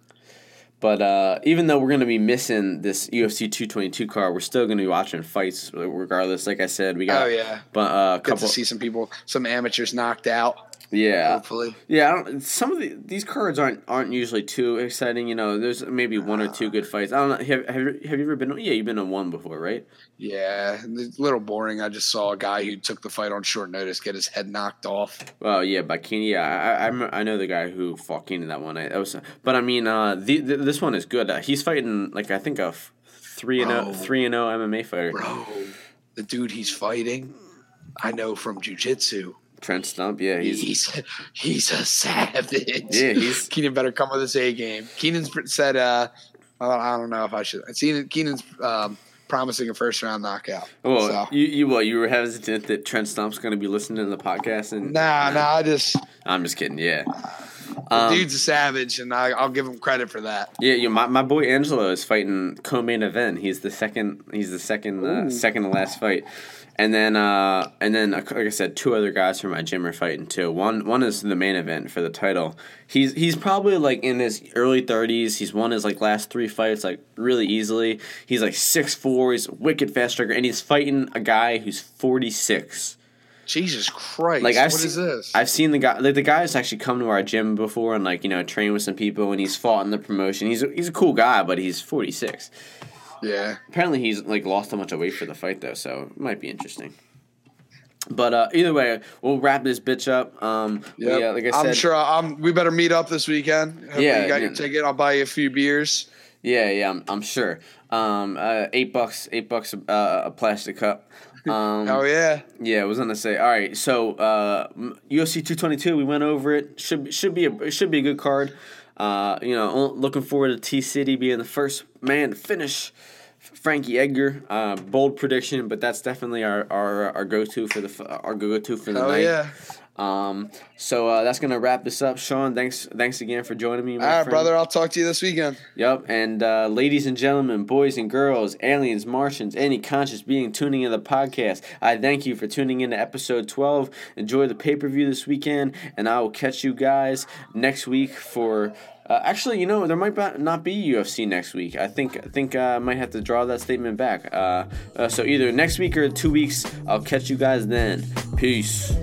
But uh, even though we're going to be missing this UFC 222 card, we're still going to be watching fights regardless. Like I said, we got Oh yeah, but uh, a couple. to see some people, some amateurs knocked out. Yeah, Hopefully, yeah. I don't, some of the, these cards aren't aren't usually too exciting. You know, there's maybe one or two good fights. I don't know. Have have you, have you ever been? Yeah, you've been on one before, right? yeah, it's a little boring. I just saw a guy who took the fight on short notice get his head knocked off. Well, yeah, by Keeney. Yeah, I, I, I'm- know the guy who fought Keeney that one. I, that was, but I mean, uh, the, the this one is good. Uh, he's fighting like I think a three and Bro. zero, three and zero MMA fighter. Bro, the dude he's fighting, I know from jujitsu. Trent Stump. Yeah, he's He's he's a savage. Yeah, he's- Keenan better come with his A game. Keenan's said, uh, I don't know if I should. Keenan, Keenan's um, promising a first round knockout. well. so. You you what? You were hesitant that Trent Stump's going to be listening to the podcast, and Nah, nah. I just I'm just kidding. Yeah. Um, Dude's a savage, and I, I'll give him credit for that. Yeah, yeah. My, my boy Angelo is fighting co-main event. He's the second. He's the second. Uh, second to last fight, and then uh, and then like I said, two other guys from my gym are fighting too. One one is the main event for the title. He's he's probably like in his early thirties. He's won his like last three fights like really easily. He's like six four. He's a wicked fast striker, and he's fighting a guy who's forty six. Jesus Christ! Like I've is seen, this? I've seen the guy. Like the guy guy's actually come to our gym before and like you know train with some people, and he's fought in the promotion. He's a, he's a cool guy, but he's forty six. Yeah. Apparently, he's like lost a bunch of weight for the fight though, so it might be interesting. But uh, either way, we'll wrap this bitch up. Um, Yep. yeah, like I said, I'm sure I'm, we better meet up this weekend. Hopefully Yeah, you got yeah. your ticket. I'll buy you a few beers. Yeah, yeah, I'm, I'm sure. Um, uh, eight bucks, eight bucks uh, a plastic cup. Um, Oh yeah, Yeah, I was gonna say. All right, so uh, UFC 222, we went over it. Should should be a it should be a good card. Uh, you know, looking forward to T City being the first man to finish Frankie Edgar. Uh, bold prediction, but that's definitely our our, our go to for the our go to for the oh night. yeah. Um, so uh, that's gonna wrap this up. Sean, thanks thanks again for joining me. All right, friend. brother. I'll talk to you this weekend. Yep, and uh, ladies and gentlemen, boys and girls, aliens, Martians, any conscious being tuning in the podcast, I thank you for tuning in to episode 12. Enjoy the pay per view this weekend, and I will catch you guys next week for. Uh, actually, you know, there might not be UFC next week. I think I think uh, I might have to draw that statement back. Uh, uh, so either next week or two weeks, I'll catch you guys then. Peace.